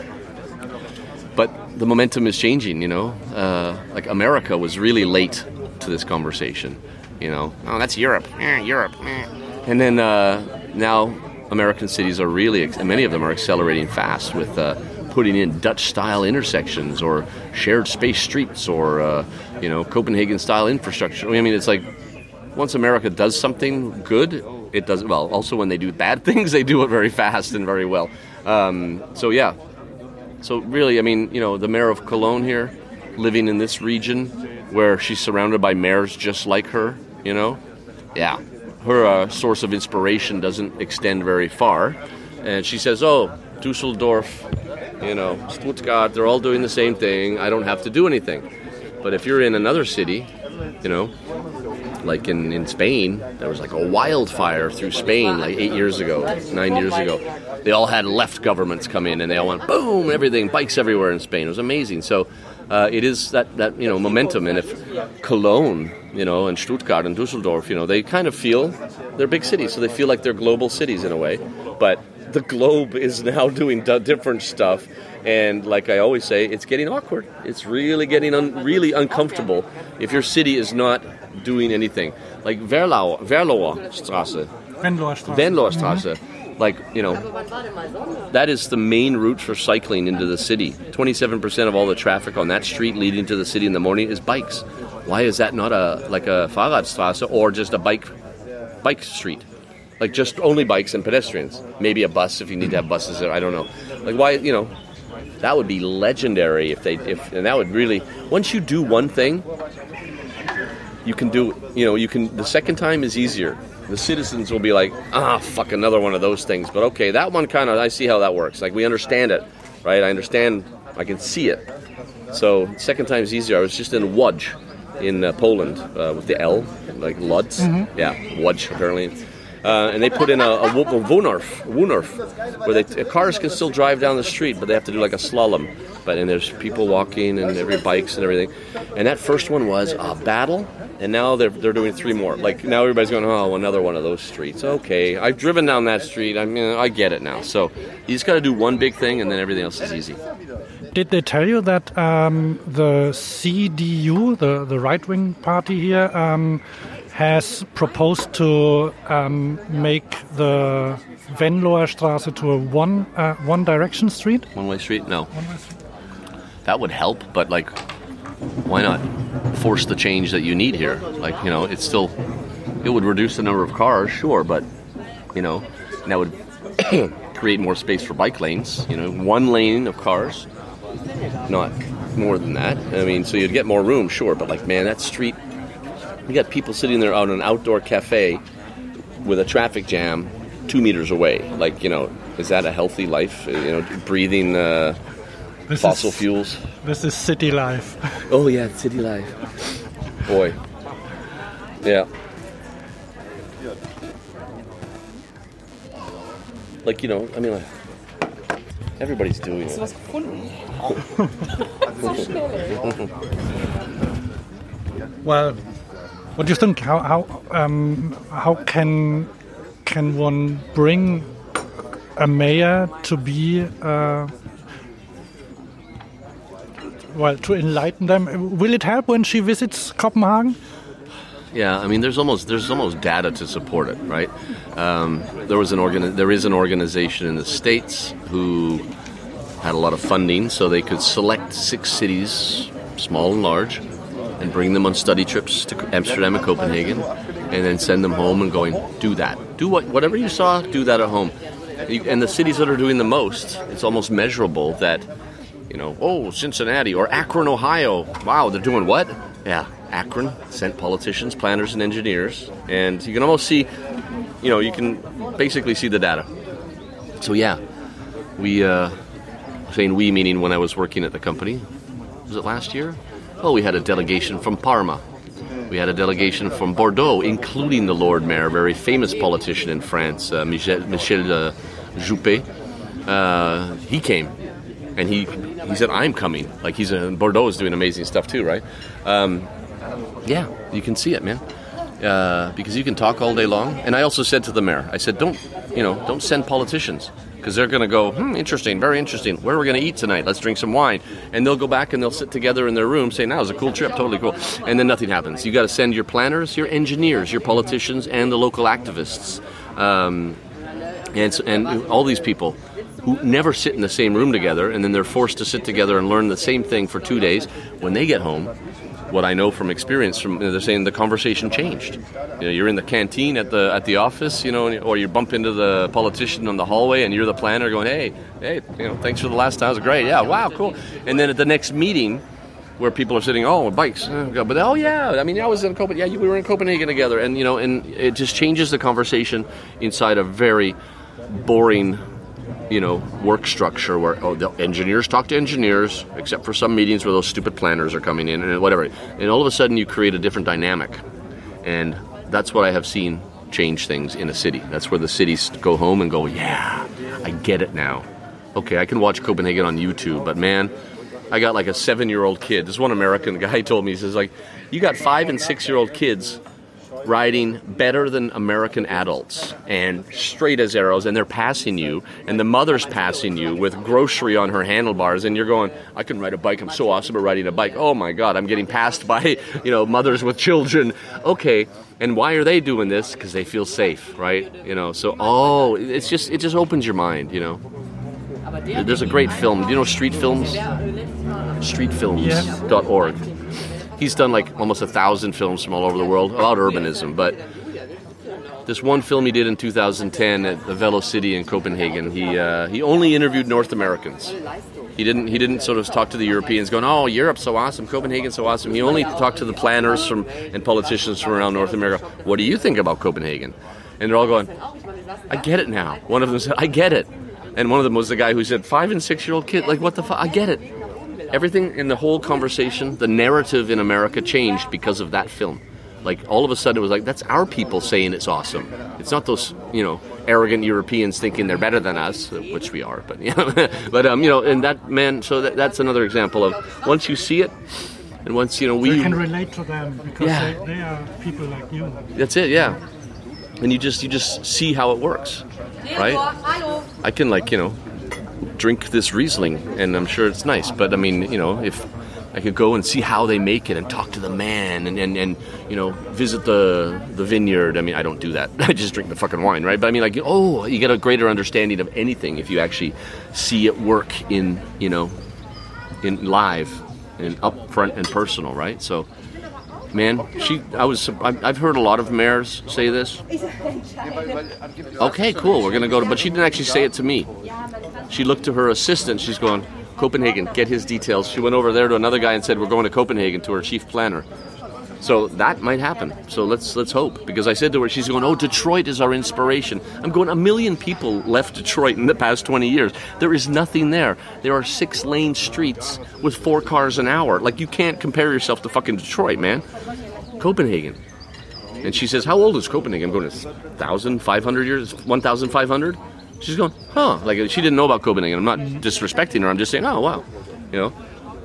the momentum is changing. You know, uh, like America was really late to this conversation. You know, oh, that's Europe, eh, Europe. Eh. And then uh, now American cities are really, many of them are accelerating fast with uh, putting in Dutch-style intersections or shared space streets or uh, you know Copenhagen-style infrastructure. I mean, it's like once America does something good, it does well. Also, when they do bad things, they do it very fast and very well. Um, so yeah. So really, I mean, you know, the mayor of Cologne here, living in this region where she's surrounded by mayors just like her, you know? Yeah. Her uh, source of inspiration doesn't extend very far. And she says, oh, Dusseldorf, you know, Stuttgart, they're all doing the same thing. I don't have to do anything. But if you're in another city, you know, like in, in Spain, there was like a wildfire through Spain like eight years ago, nine years ago. They all had left governments come in and they all went boom, everything, bikes everywhere in Spain. It was amazing. So uh, it is that, that, you know, momentum. And if Cologne you know, and Stuttgart and Dusseldorf, you know, they kind of feel they're big cities, so they feel like they're global cities in a way. But the globe is now doing different stuff, and like I always say, it's getting awkward. It's really getting un- really uncomfortable if your city is not doing anything. Like Verlau, Verloer Straße, Venloer Straße. Venloer. Mm-hmm like you know that is the main route for cycling into the city 27% of all the traffic on that street leading to the city in the morning is bikes why is that not a like a Fahrradstraße or just a bike bike street? Like just only bikes and pedestrians. Maybe a bus if you need to have buses there. I don't know. Like why you know that would be legendary if they if and that would really once you do one thing you can do you know you can the second time is easier the citizens will be like ah fuck another one of those things but okay that one kind of i see how that works like we understand it right i understand i can see it so second time is easier i was just in Łódź in uh, Poland uh, with the L, like Lodz. Mm-hmm. Yeah, Łódź apparently. Uh, and they put in a, a, a woonerf, where they, cars can still drive down the street, but they have to do like a slalom. But and there's people walking and every bikes and everything. And that first one was a battle, and now they're they're doing three more. Like now everybody's going, oh, another one of those streets. Okay, I've driven down that street. I mean, I get it now. So you just got to do one big thing, and then everything else is easy did they tell you that um, the CDU, the, the right wing party here, um, has proposed to um, make the Venloer Straße to a one uh, one direction street? One way street? No. Street. That would help, but like, why not force the change that you need here? Like, you know, it's still, it would reduce the number of cars, sure, but, you know, that would create more space for bike lanes. You know, one lane of cars not more than that. I mean, so you'd get more room, sure, but like, man, that street, you got people sitting there on an outdoor cafe with a traffic jam two meters away. Like, you know, is that a healthy life? You know, breathing uh, fossil is, fuels? This is city life. oh, yeah, city life. Boy. Yeah. Like, you know, I mean, like, everybody's doing it. well, what do you think? How how um, how can can one bring a mayor to be uh, well to enlighten them? Will it help when she visits Copenhagen? Yeah, I mean, there's almost there's almost data to support it, right? Um, there was an organ there is an organization in the states who had a lot of funding, so they could select six cities, small and large, and bring them on study trips to Amsterdam and Copenhagen, and then send them home and going, do that. Do what, whatever you saw, do that at home. And the cities that are doing the most, it's almost measurable that, you know, oh, Cincinnati or Akron, Ohio. Wow, they're doing what? Yeah, Akron sent politicians, planners, and engineers. And you can almost see, you know, you can basically see the data. So, yeah, we, uh, saying we meaning when I was working at the company, was it last year? Well, we had a delegation from Parma. We had a delegation from Bordeaux, including the Lord Mayor, a very famous politician in France, uh, Michel, Michel uh, Juppé. Uh, he came, and he he said, "I'm coming." Like he's in Bordeaux is doing amazing stuff too, right? Um, yeah, you can see it, man. Uh, because you can talk all day long. And I also said to the mayor, I said, "Don't you know? Don't send politicians." Because they're going to go, hmm, interesting, very interesting. Where are we going to eat tonight? Let's drink some wine. And they'll go back and they'll sit together in their room saying, that was a cool trip, totally cool. And then nothing happens. You got to send your planners, your engineers, your politicians, and the local activists. Um, and, and all these people who never sit in the same room together, and then they're forced to sit together and learn the same thing for two days. When they get home, what I know from experience, from they're saying the conversation changed. You know, you're in the canteen at the at the office, you know, or you bump into the politician on the hallway, and you're the planner going, "Hey, hey, you know, thanks for the last time, it was great, yeah, wow, cool." And then at the next meeting, where people are sitting, oh, bikes, oh, but oh yeah, I mean, I was in Copenhagen, yeah, you- we were in Copenhagen together, and you know, and it just changes the conversation inside a very boring, you know, work structure where oh, the engineers talk to engineers, except for some meetings where those stupid planners are coming in and whatever, and all of a sudden you create a different dynamic, and that's what I have seen change things in a city. That's where the cities go home and go, yeah, I get it now. Okay, I can watch Copenhagen on YouTube, but man, I got like a seven year old kid. This one American guy told me, he says, like, you got five and six year old kids riding better than American adults and straight as arrows, and they're passing you, and the mother's passing you with grocery on her handlebars, and you're going, I can ride a bike. I'm so awesome at riding a bike. Oh my God, I'm getting passed by, you know, mothers with children. Okay. And why are they doing this? Because they feel safe, right? You know, so oh, it's just it just opens your mind, you know. There's a great film. Do you know Street Films? Streetfilms.org. He's done like almost a thousand films from all over the world about urbanism, but this one film he did in 2010 at the Velo-city in Copenhagen, he uh, he only interviewed North Americans. He didn't he didn't sort of talk to the Europeans, going, "Oh, Europe's so awesome, Copenhagen's so awesome." He only talked to the planners from and politicians from around North America. What do you think about Copenhagen? And they're all going, "I get it now." One of them said, "I get it," and one of them was the guy who said, five and six year old kid, like what the fuck? I get it." Everything in the whole conversation, the narrative in America changed because of that film. Like all of a sudden, it was like that's our people saying it's awesome. It's not those you know arrogant Europeans thinking they're better than us, which we are. But you know, but um, you know, and that man. So that, that's another example of once you see it, and once you know we you can relate to them because Yeah. they, they are people like you. That's it, yeah. And you just you just see how it works, right? I can like you know drink this Riesling, and I'm sure it's nice. But I mean, you know, if I could go and see how they make it and talk to the man and, and, and you know visit the the vineyard. I mean, I don't do that. I just drink the fucking wine, right? But I mean, like, oh, you get a greater understanding of anything if you actually see it work in you know in live and up front and personal, right? So man. She, I was, I've heard a lot of mayors say this. Okay, cool. We're gonna go to, but she didn't actually say it to me. She looked to her assistant. She's going, Copenhagen, get his details. She went over there to another guy and said, we're going to Copenhagen to her chief planner. So that might happen. So let's let's hope. Because I said to her, she's going, "Oh, Detroit is our inspiration." I'm going. A million people left Detroit in the past 20 years. There is nothing there. There are six lane streets with four cars an hour. Like you can't compare yourself to fucking Detroit, man. Copenhagen. And she says, "How old is Copenhagen?" I'm going, "It's thousand five hundred years, one thousand five hundred." She's going, "Huh?" Like she didn't know about Copenhagen. I'm not disrespecting her. I'm just saying, "Oh wow," you know.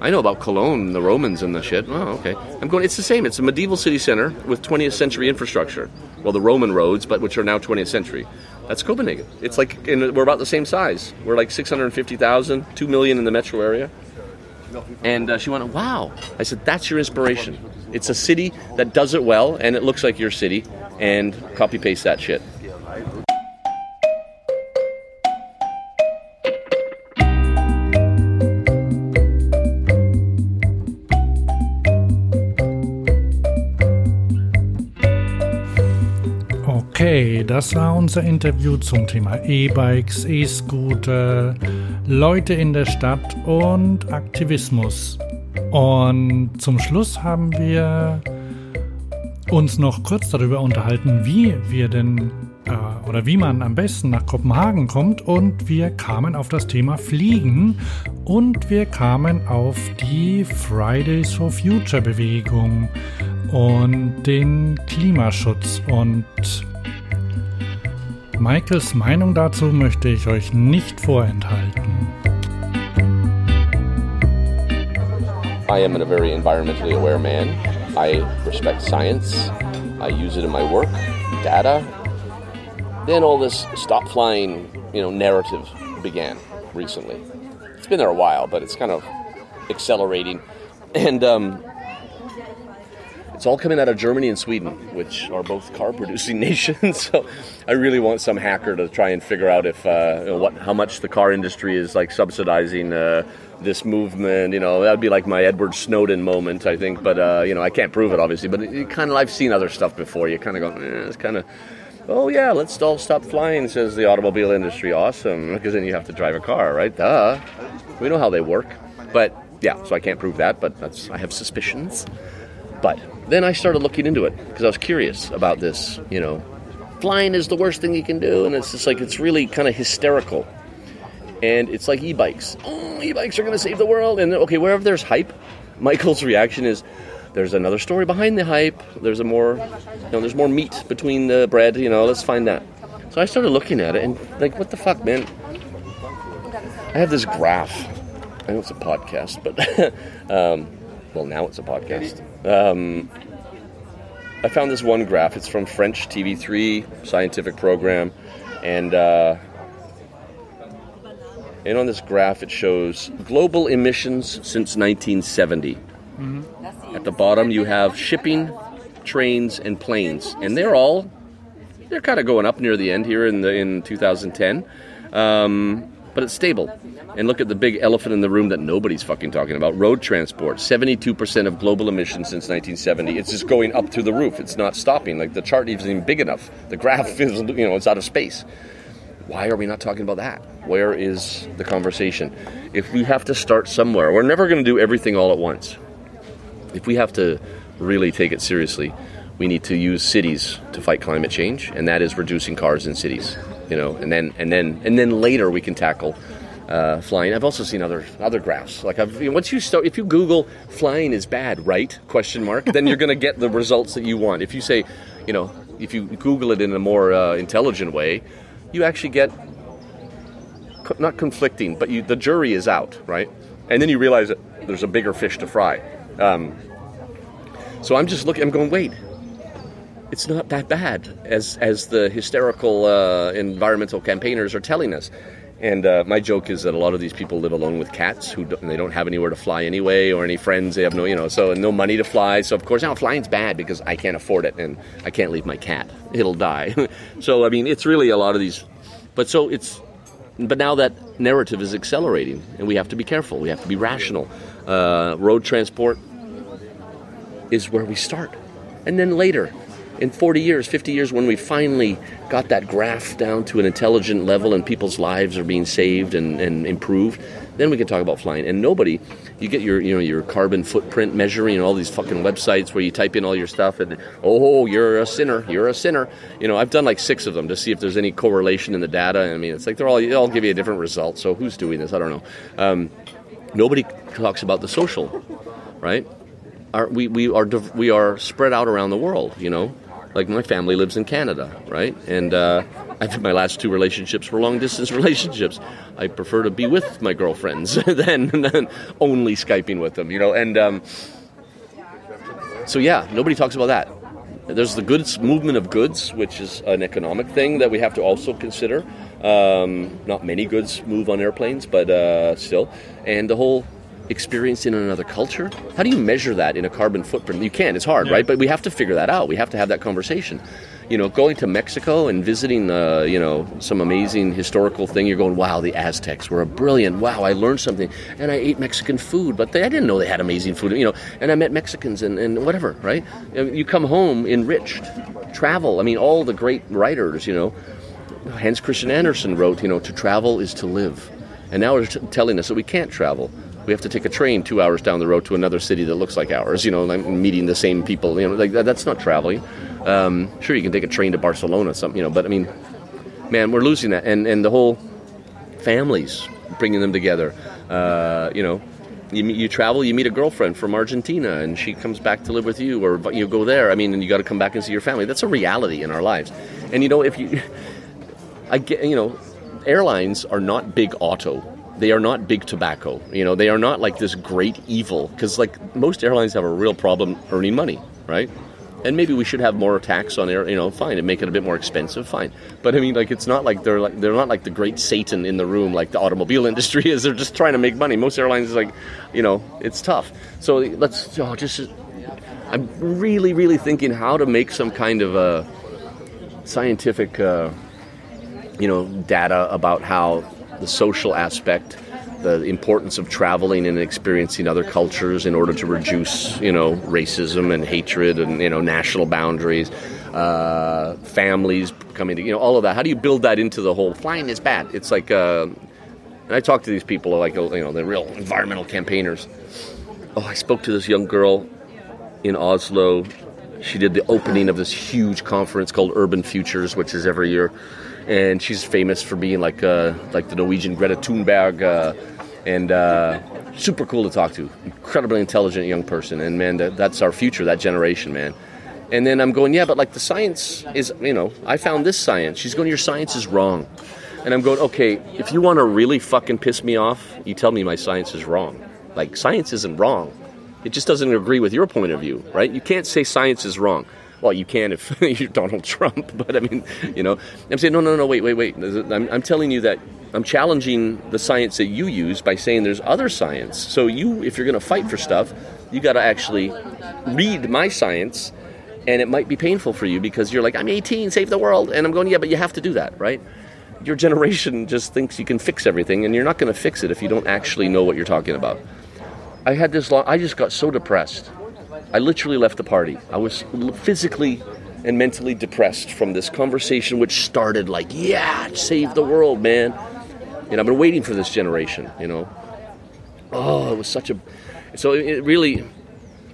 I know about Cologne, the Romans, and the shit. Oh, okay. I'm going. It's the same. It's a medieval city center with 20th century infrastructure. Well, the Roman roads, but which are now 20th century. That's Copenhagen. It's like and we're about the same size. We're like 650,000, 2 million in the metro area. And uh, she went, "Wow!" I said, "That's your inspiration. It's a city that does it well, and it looks like your city, and copy paste that shit." Okay, das war unser Interview zum Thema E-Bikes, E-Scooter, Leute in der Stadt und Aktivismus. Und zum Schluss haben wir uns noch kurz darüber unterhalten, wie wir denn äh, oder wie man am besten nach Kopenhagen kommt und wir kamen auf das Thema Fliegen und wir kamen auf die Fridays for Future Bewegung und den Klimaschutz und Michaels Meinung dazu möchte ich euch nicht vorenthalten. I am a very environmentally aware man. I respect science. I use it in my work, data. Then all this stop flying, you know, narrative began recently. It's been there a while, but it's kind of accelerating. And um, it's all coming out of Germany and Sweden, which are both car producing nations. so I really want some hacker to try and figure out if uh, you know, what how much the car industry is like subsidizing uh, this movement. You know, that'd be like my Edward Snowden moment, I think. But uh, you know, I can't prove it obviously. But it, it kind of I've seen other stuff before. You kind of go, eh, it's kind of. Oh yeah, let's all stop flying, says the automobile industry. Awesome, because then you have to drive a car, right? Duh. We know how they work, but yeah. So I can't prove that, but I have suspicions. But then I started looking into it because I was curious about this. You know, flying is the worst thing you can do, and it's just like it's really kind of hysterical. And it's like e-bikes. Oh, e-bikes are going to save the world. And okay, wherever there's hype, Mikael's reaction is, "There's another story behind the hype. There's a more, you know, there's more meat between the bread. You know, let's find that." So I started looking at it and like, what the fuck, man? I have this graph. I know it's a podcast, but um, well, now it's a podcast. Um, I found this one graph. It's from French TV3 scientific program, and uh, and on this graph it shows global emissions since 1970. At the bottom you have shipping, trains, and planes, and they're all they're kind of going up near the end here in the in 2010, um, but it's stable. And look at the big elephant in the room that nobody's fucking talking about: road transport. 72% of global emissions since 1970. It's just going up through the roof. It's not stopping. Like the chart isn't even big enough. The graph is, you know, it's out of space. Why are we not talking about that? Where is the conversation? If we have to start somewhere, we're never going to do everything all at once. If we have to really take it seriously, we need to use cities to fight climate change, and that is reducing cars in cities. You know, and then and then and then later we can tackle uh, flying. I've also seen other other graphs. Like you know, once you start, if you Google "flying is bad," right? Question mark. Then you're going to get the results that you want. If you say, you know, if you Google it in a more uh, intelligent way, you actually get co- not conflicting, but you, the jury is out, right? And then you realize that there's a bigger fish to fry. Um, so I'm just looking. I'm going, wait. It's not that bad as as the hysterical uh, environmental campaigners are telling us. And uh, my joke is that a lot of these people live alone with cats who don't, they don't have anywhere to fly anyway, or any friends. They have no, you know, so no money to fly. So of course now flying's bad because I can't afford it, and I can't leave my cat; it'll die. so I mean, it's really a lot of these. But so it's, but now that narrative is accelerating, and we have to be careful. We have to be rational. Uh, road transport is where we start, and then later. In 40 years, 50 years, when we finally got that graph down to an intelligent level and people's lives are being saved and, and improved, then we can talk about flying. And nobody, you get your you know your carbon footprint measuring and all these fucking websites where you type in all your stuff and oh you're a sinner, you're a sinner. You know I've done like six of them to see if there's any correlation in the data. I mean it's like they're all they all give you a different result. So who's doing this? I don't know. Um, nobody talks about the social, right? We, we are we are spread out around the world. You know, like my family lives in Canada, right? And uh, I think my last two relationships were long distance relationships. I prefer to be with my girlfriends than, than only skyping with them, you know. And um, so yeah, nobody talks about that. There's the goods movement of goods, which is an economic thing that we have to also consider. Um, not many goods move on airplanes, but uh, still, and the whole experienced in another culture? How do you measure that in a carbon footprint? You can't, It's hard, right? But we have to figure that out. We have to have that conversation. You know, going to Mexico and visiting, uh, you know, some amazing historical thing. You're going, wow, the Aztecs were a brilliant. Wow, I learned something, and I ate Mexican food, but they, I didn't know they had amazing food. You know, and I met Mexicans and, and whatever, right? You come home enriched. Travel. I mean, all the great writers. You know, Hans Christian Andersen wrote, you know, to travel is to live. And now they're t- telling us that we can't travel. We have to take a train two hours down the road to another city that looks like ours, you know, meeting the same people. You know, like that, that's not traveling. Um, sure, you can take a train to Barcelona, something, you know, but I mean, man, we're losing that. And, and the whole families, bringing them together. Uh, you know, you, you travel, you meet a girlfriend from Argentina, and she comes back to live with you, or you go there. I mean, and you got to come back and see your family. That's a reality in our lives. And you know, if you, I get, you know, airlines are not big auto. They are not big tobacco. You know, they are not like this great evil because like most airlines have a real problem earning money, right? And maybe we should have more tax on air, you know, fine, and make it a bit more expensive, fine. But I mean, like, it's not like they're like they're not like the great Satan in the room like the automobile industry is. They're just trying to make money. Most airlines, is like, you know, it's tough. So let's oh, just. I'm really, really thinking how to make some kind of a scientific. Uh, you know, data about how the social aspect, the importance of traveling and experiencing other cultures in order to reduce, you know, racism and hatred and you know national boundaries, uh, families coming to, you know, all of that. How do you build that into the whole? Flying is bad. It's like, uh, and I talk to these people like you know, the real environmental campaigners. Oh, I spoke to this young girl in Oslo. She did the opening of this huge conference called Urban Futures, which is every year, and she's famous for being like uh, like the Norwegian Greta Thunberg, uh, and uh, super cool to talk to. Incredibly intelligent young person, and man, that, that's our future, that generation, man. And then I'm going, yeah, but like the science is, you know, I found this science. She's going, your science is wrong. And I'm going, okay, if you want to really fucking piss me off, you tell me my science is wrong. Like, science isn't wrong. It just doesn't agree with your point of view, right? You can't say science is wrong. Well, you can if you're Donald Trump, but I mean, you know, I'm saying, no, no, no, wait, wait, wait. I'm, I'm telling you that I'm challenging the science that you use by saying there's other science. So you, if you're going to fight for stuff, you got to actually read my science, and it might be painful for you because you're like, I'm 18, save the world, and I'm going, yeah, but you have to do that, right? Your generation just thinks you can fix everything, and you're not going to fix it if you don't actually know what you're talking about. I had this long, I just got so depressed. I literally left the party. I was physically and mentally depressed from this conversation, which started like, yeah, save the world, man. And I've been waiting for this generation, you know. Oh, it was such a. So it really,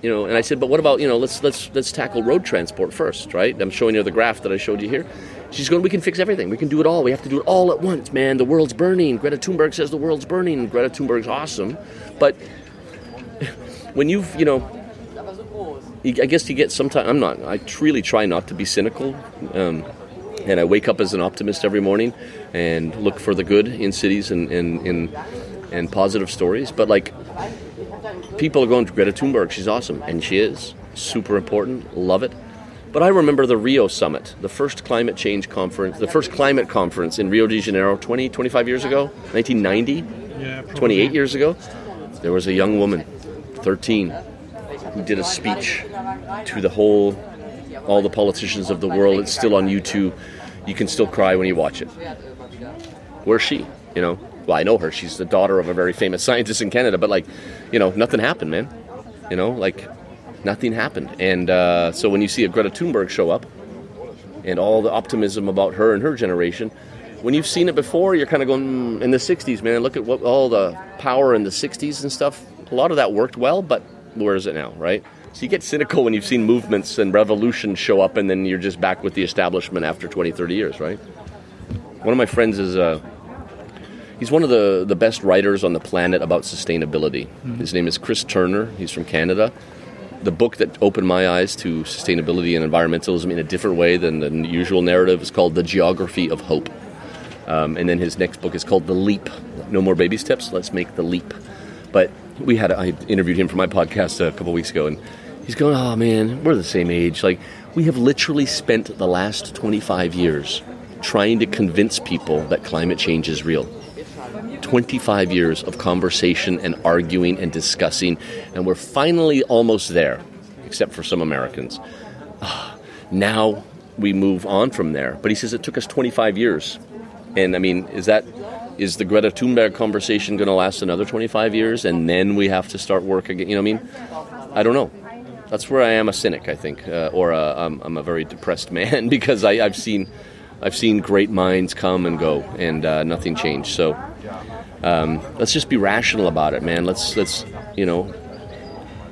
you know. And I said, but what about you know? Let's let's let's tackle road transport first, right? I'm showing you the graph that I showed you here. She's going. We can fix everything. We can do it all. We have to do it all at once, man. The world's burning. Greta Thunberg says the world's burning. Greta Thunberg's awesome, but when you've you know I guess you get sometimes. I'm not. I really try not to be cynical, um, and I wake up as an optimist every morning and look for the good in cities and and and, and positive stories. But like, people are going to Greta Thunberg. She's awesome, and she is super important. Love it. But I remember the Rio summit, the first climate change conference, the first climate conference in Rio de Janeiro 20, 25 years ago, 1990. Yeah, 28 years ago, there was a young woman, 13, who did a speech to the whole, all the politicians of the world. It's still on YouTube. You can still cry when you watch it. Where's she? You know, well, I know her. She's the daughter of a very famous scientist in Canada, but like, you know, nothing happened, man. You know, like, nothing happened. And uh, so when you see a Greta Thunberg show up, and all the optimism about her and her generation. When you've seen it before, you're kind of going mm, in the '60s, man. Look at what all the power in the '60s and stuff. A lot of that worked well, but where is it now, right? So you get cynical when you've seen movements and revolutions show up, and then you're just back with the establishment after 20, 30 years, right? One of my friends is uh, he's one of the, the best writers on the planet about sustainability. His name is Chris Turner. He's from Canada the book that opened my eyes to sustainability and environmentalism in a different way than the usual narrative is called The Geography of Hope. Um, and then his next book is called The Leap. No more baby steps, let's make the leap. But we had, I interviewed him for my podcast a couple weeks ago, and he's going, oh man, we're the same age. Like, we have literally spent the last 25 years trying to convince people that climate change is real. 25 years of conversation and arguing and discussing, and we're finally almost there, except for some Americans. Ah, now we move on from there. But he says it took us 25 years. And I mean, is that is the Greta Thunberg conversation going to last another 25 years and then we have to start work again? You know what I mean? I don't know. That's where I am a cynic, I think, uh, or a, I'm, I'm, a very depressed man because I, have seen I've seen great minds come and go and uh, nothing changed. So um, let's just be rational about it, man. Let's let's you know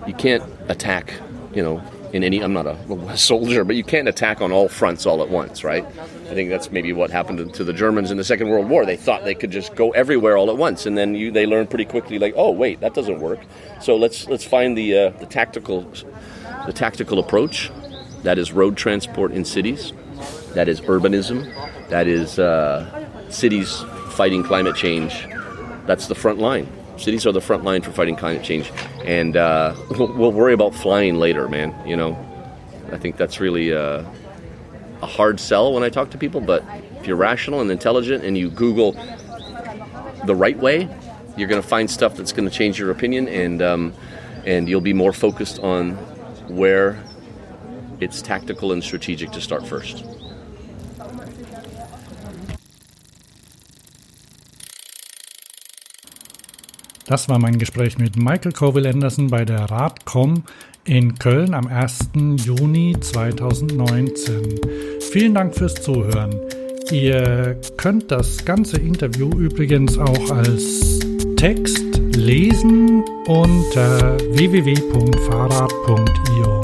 you can't attack you know in any I'm not a soldier, but you can't attack on all fronts all at once, right? I think that's maybe what happened to the Germans in the Second World War. They thought they could just go everywhere all at once, and then you, they learned pretty quickly, like, oh wait, that doesn't work. So let's let's find the uh, the tactical the tactical approach. That is road transport in cities. That is urbanism. That is uh, cities fighting climate change. That's the front line. Cities are the front line for fighting climate change, and uh, we'll, we'll, worry about flying later, man. You know, I think that's really uh, a hard sell when I talk to people. But if you're rational and intelligent, and you Google the right way, you're going to find stuff that's going to change your opinion, and um, and you'll be more focused on where it's tactical and strategic to start first. Das war mein Gespräch mit Mikael Colville-Andersen bei der RadKomm in Köln am 1. Juni 2019. Vielen Dank fürs Zuhören. Ihr könnt das ganze Interview übrigens auch als Text lesen unter www.fahrrad.io.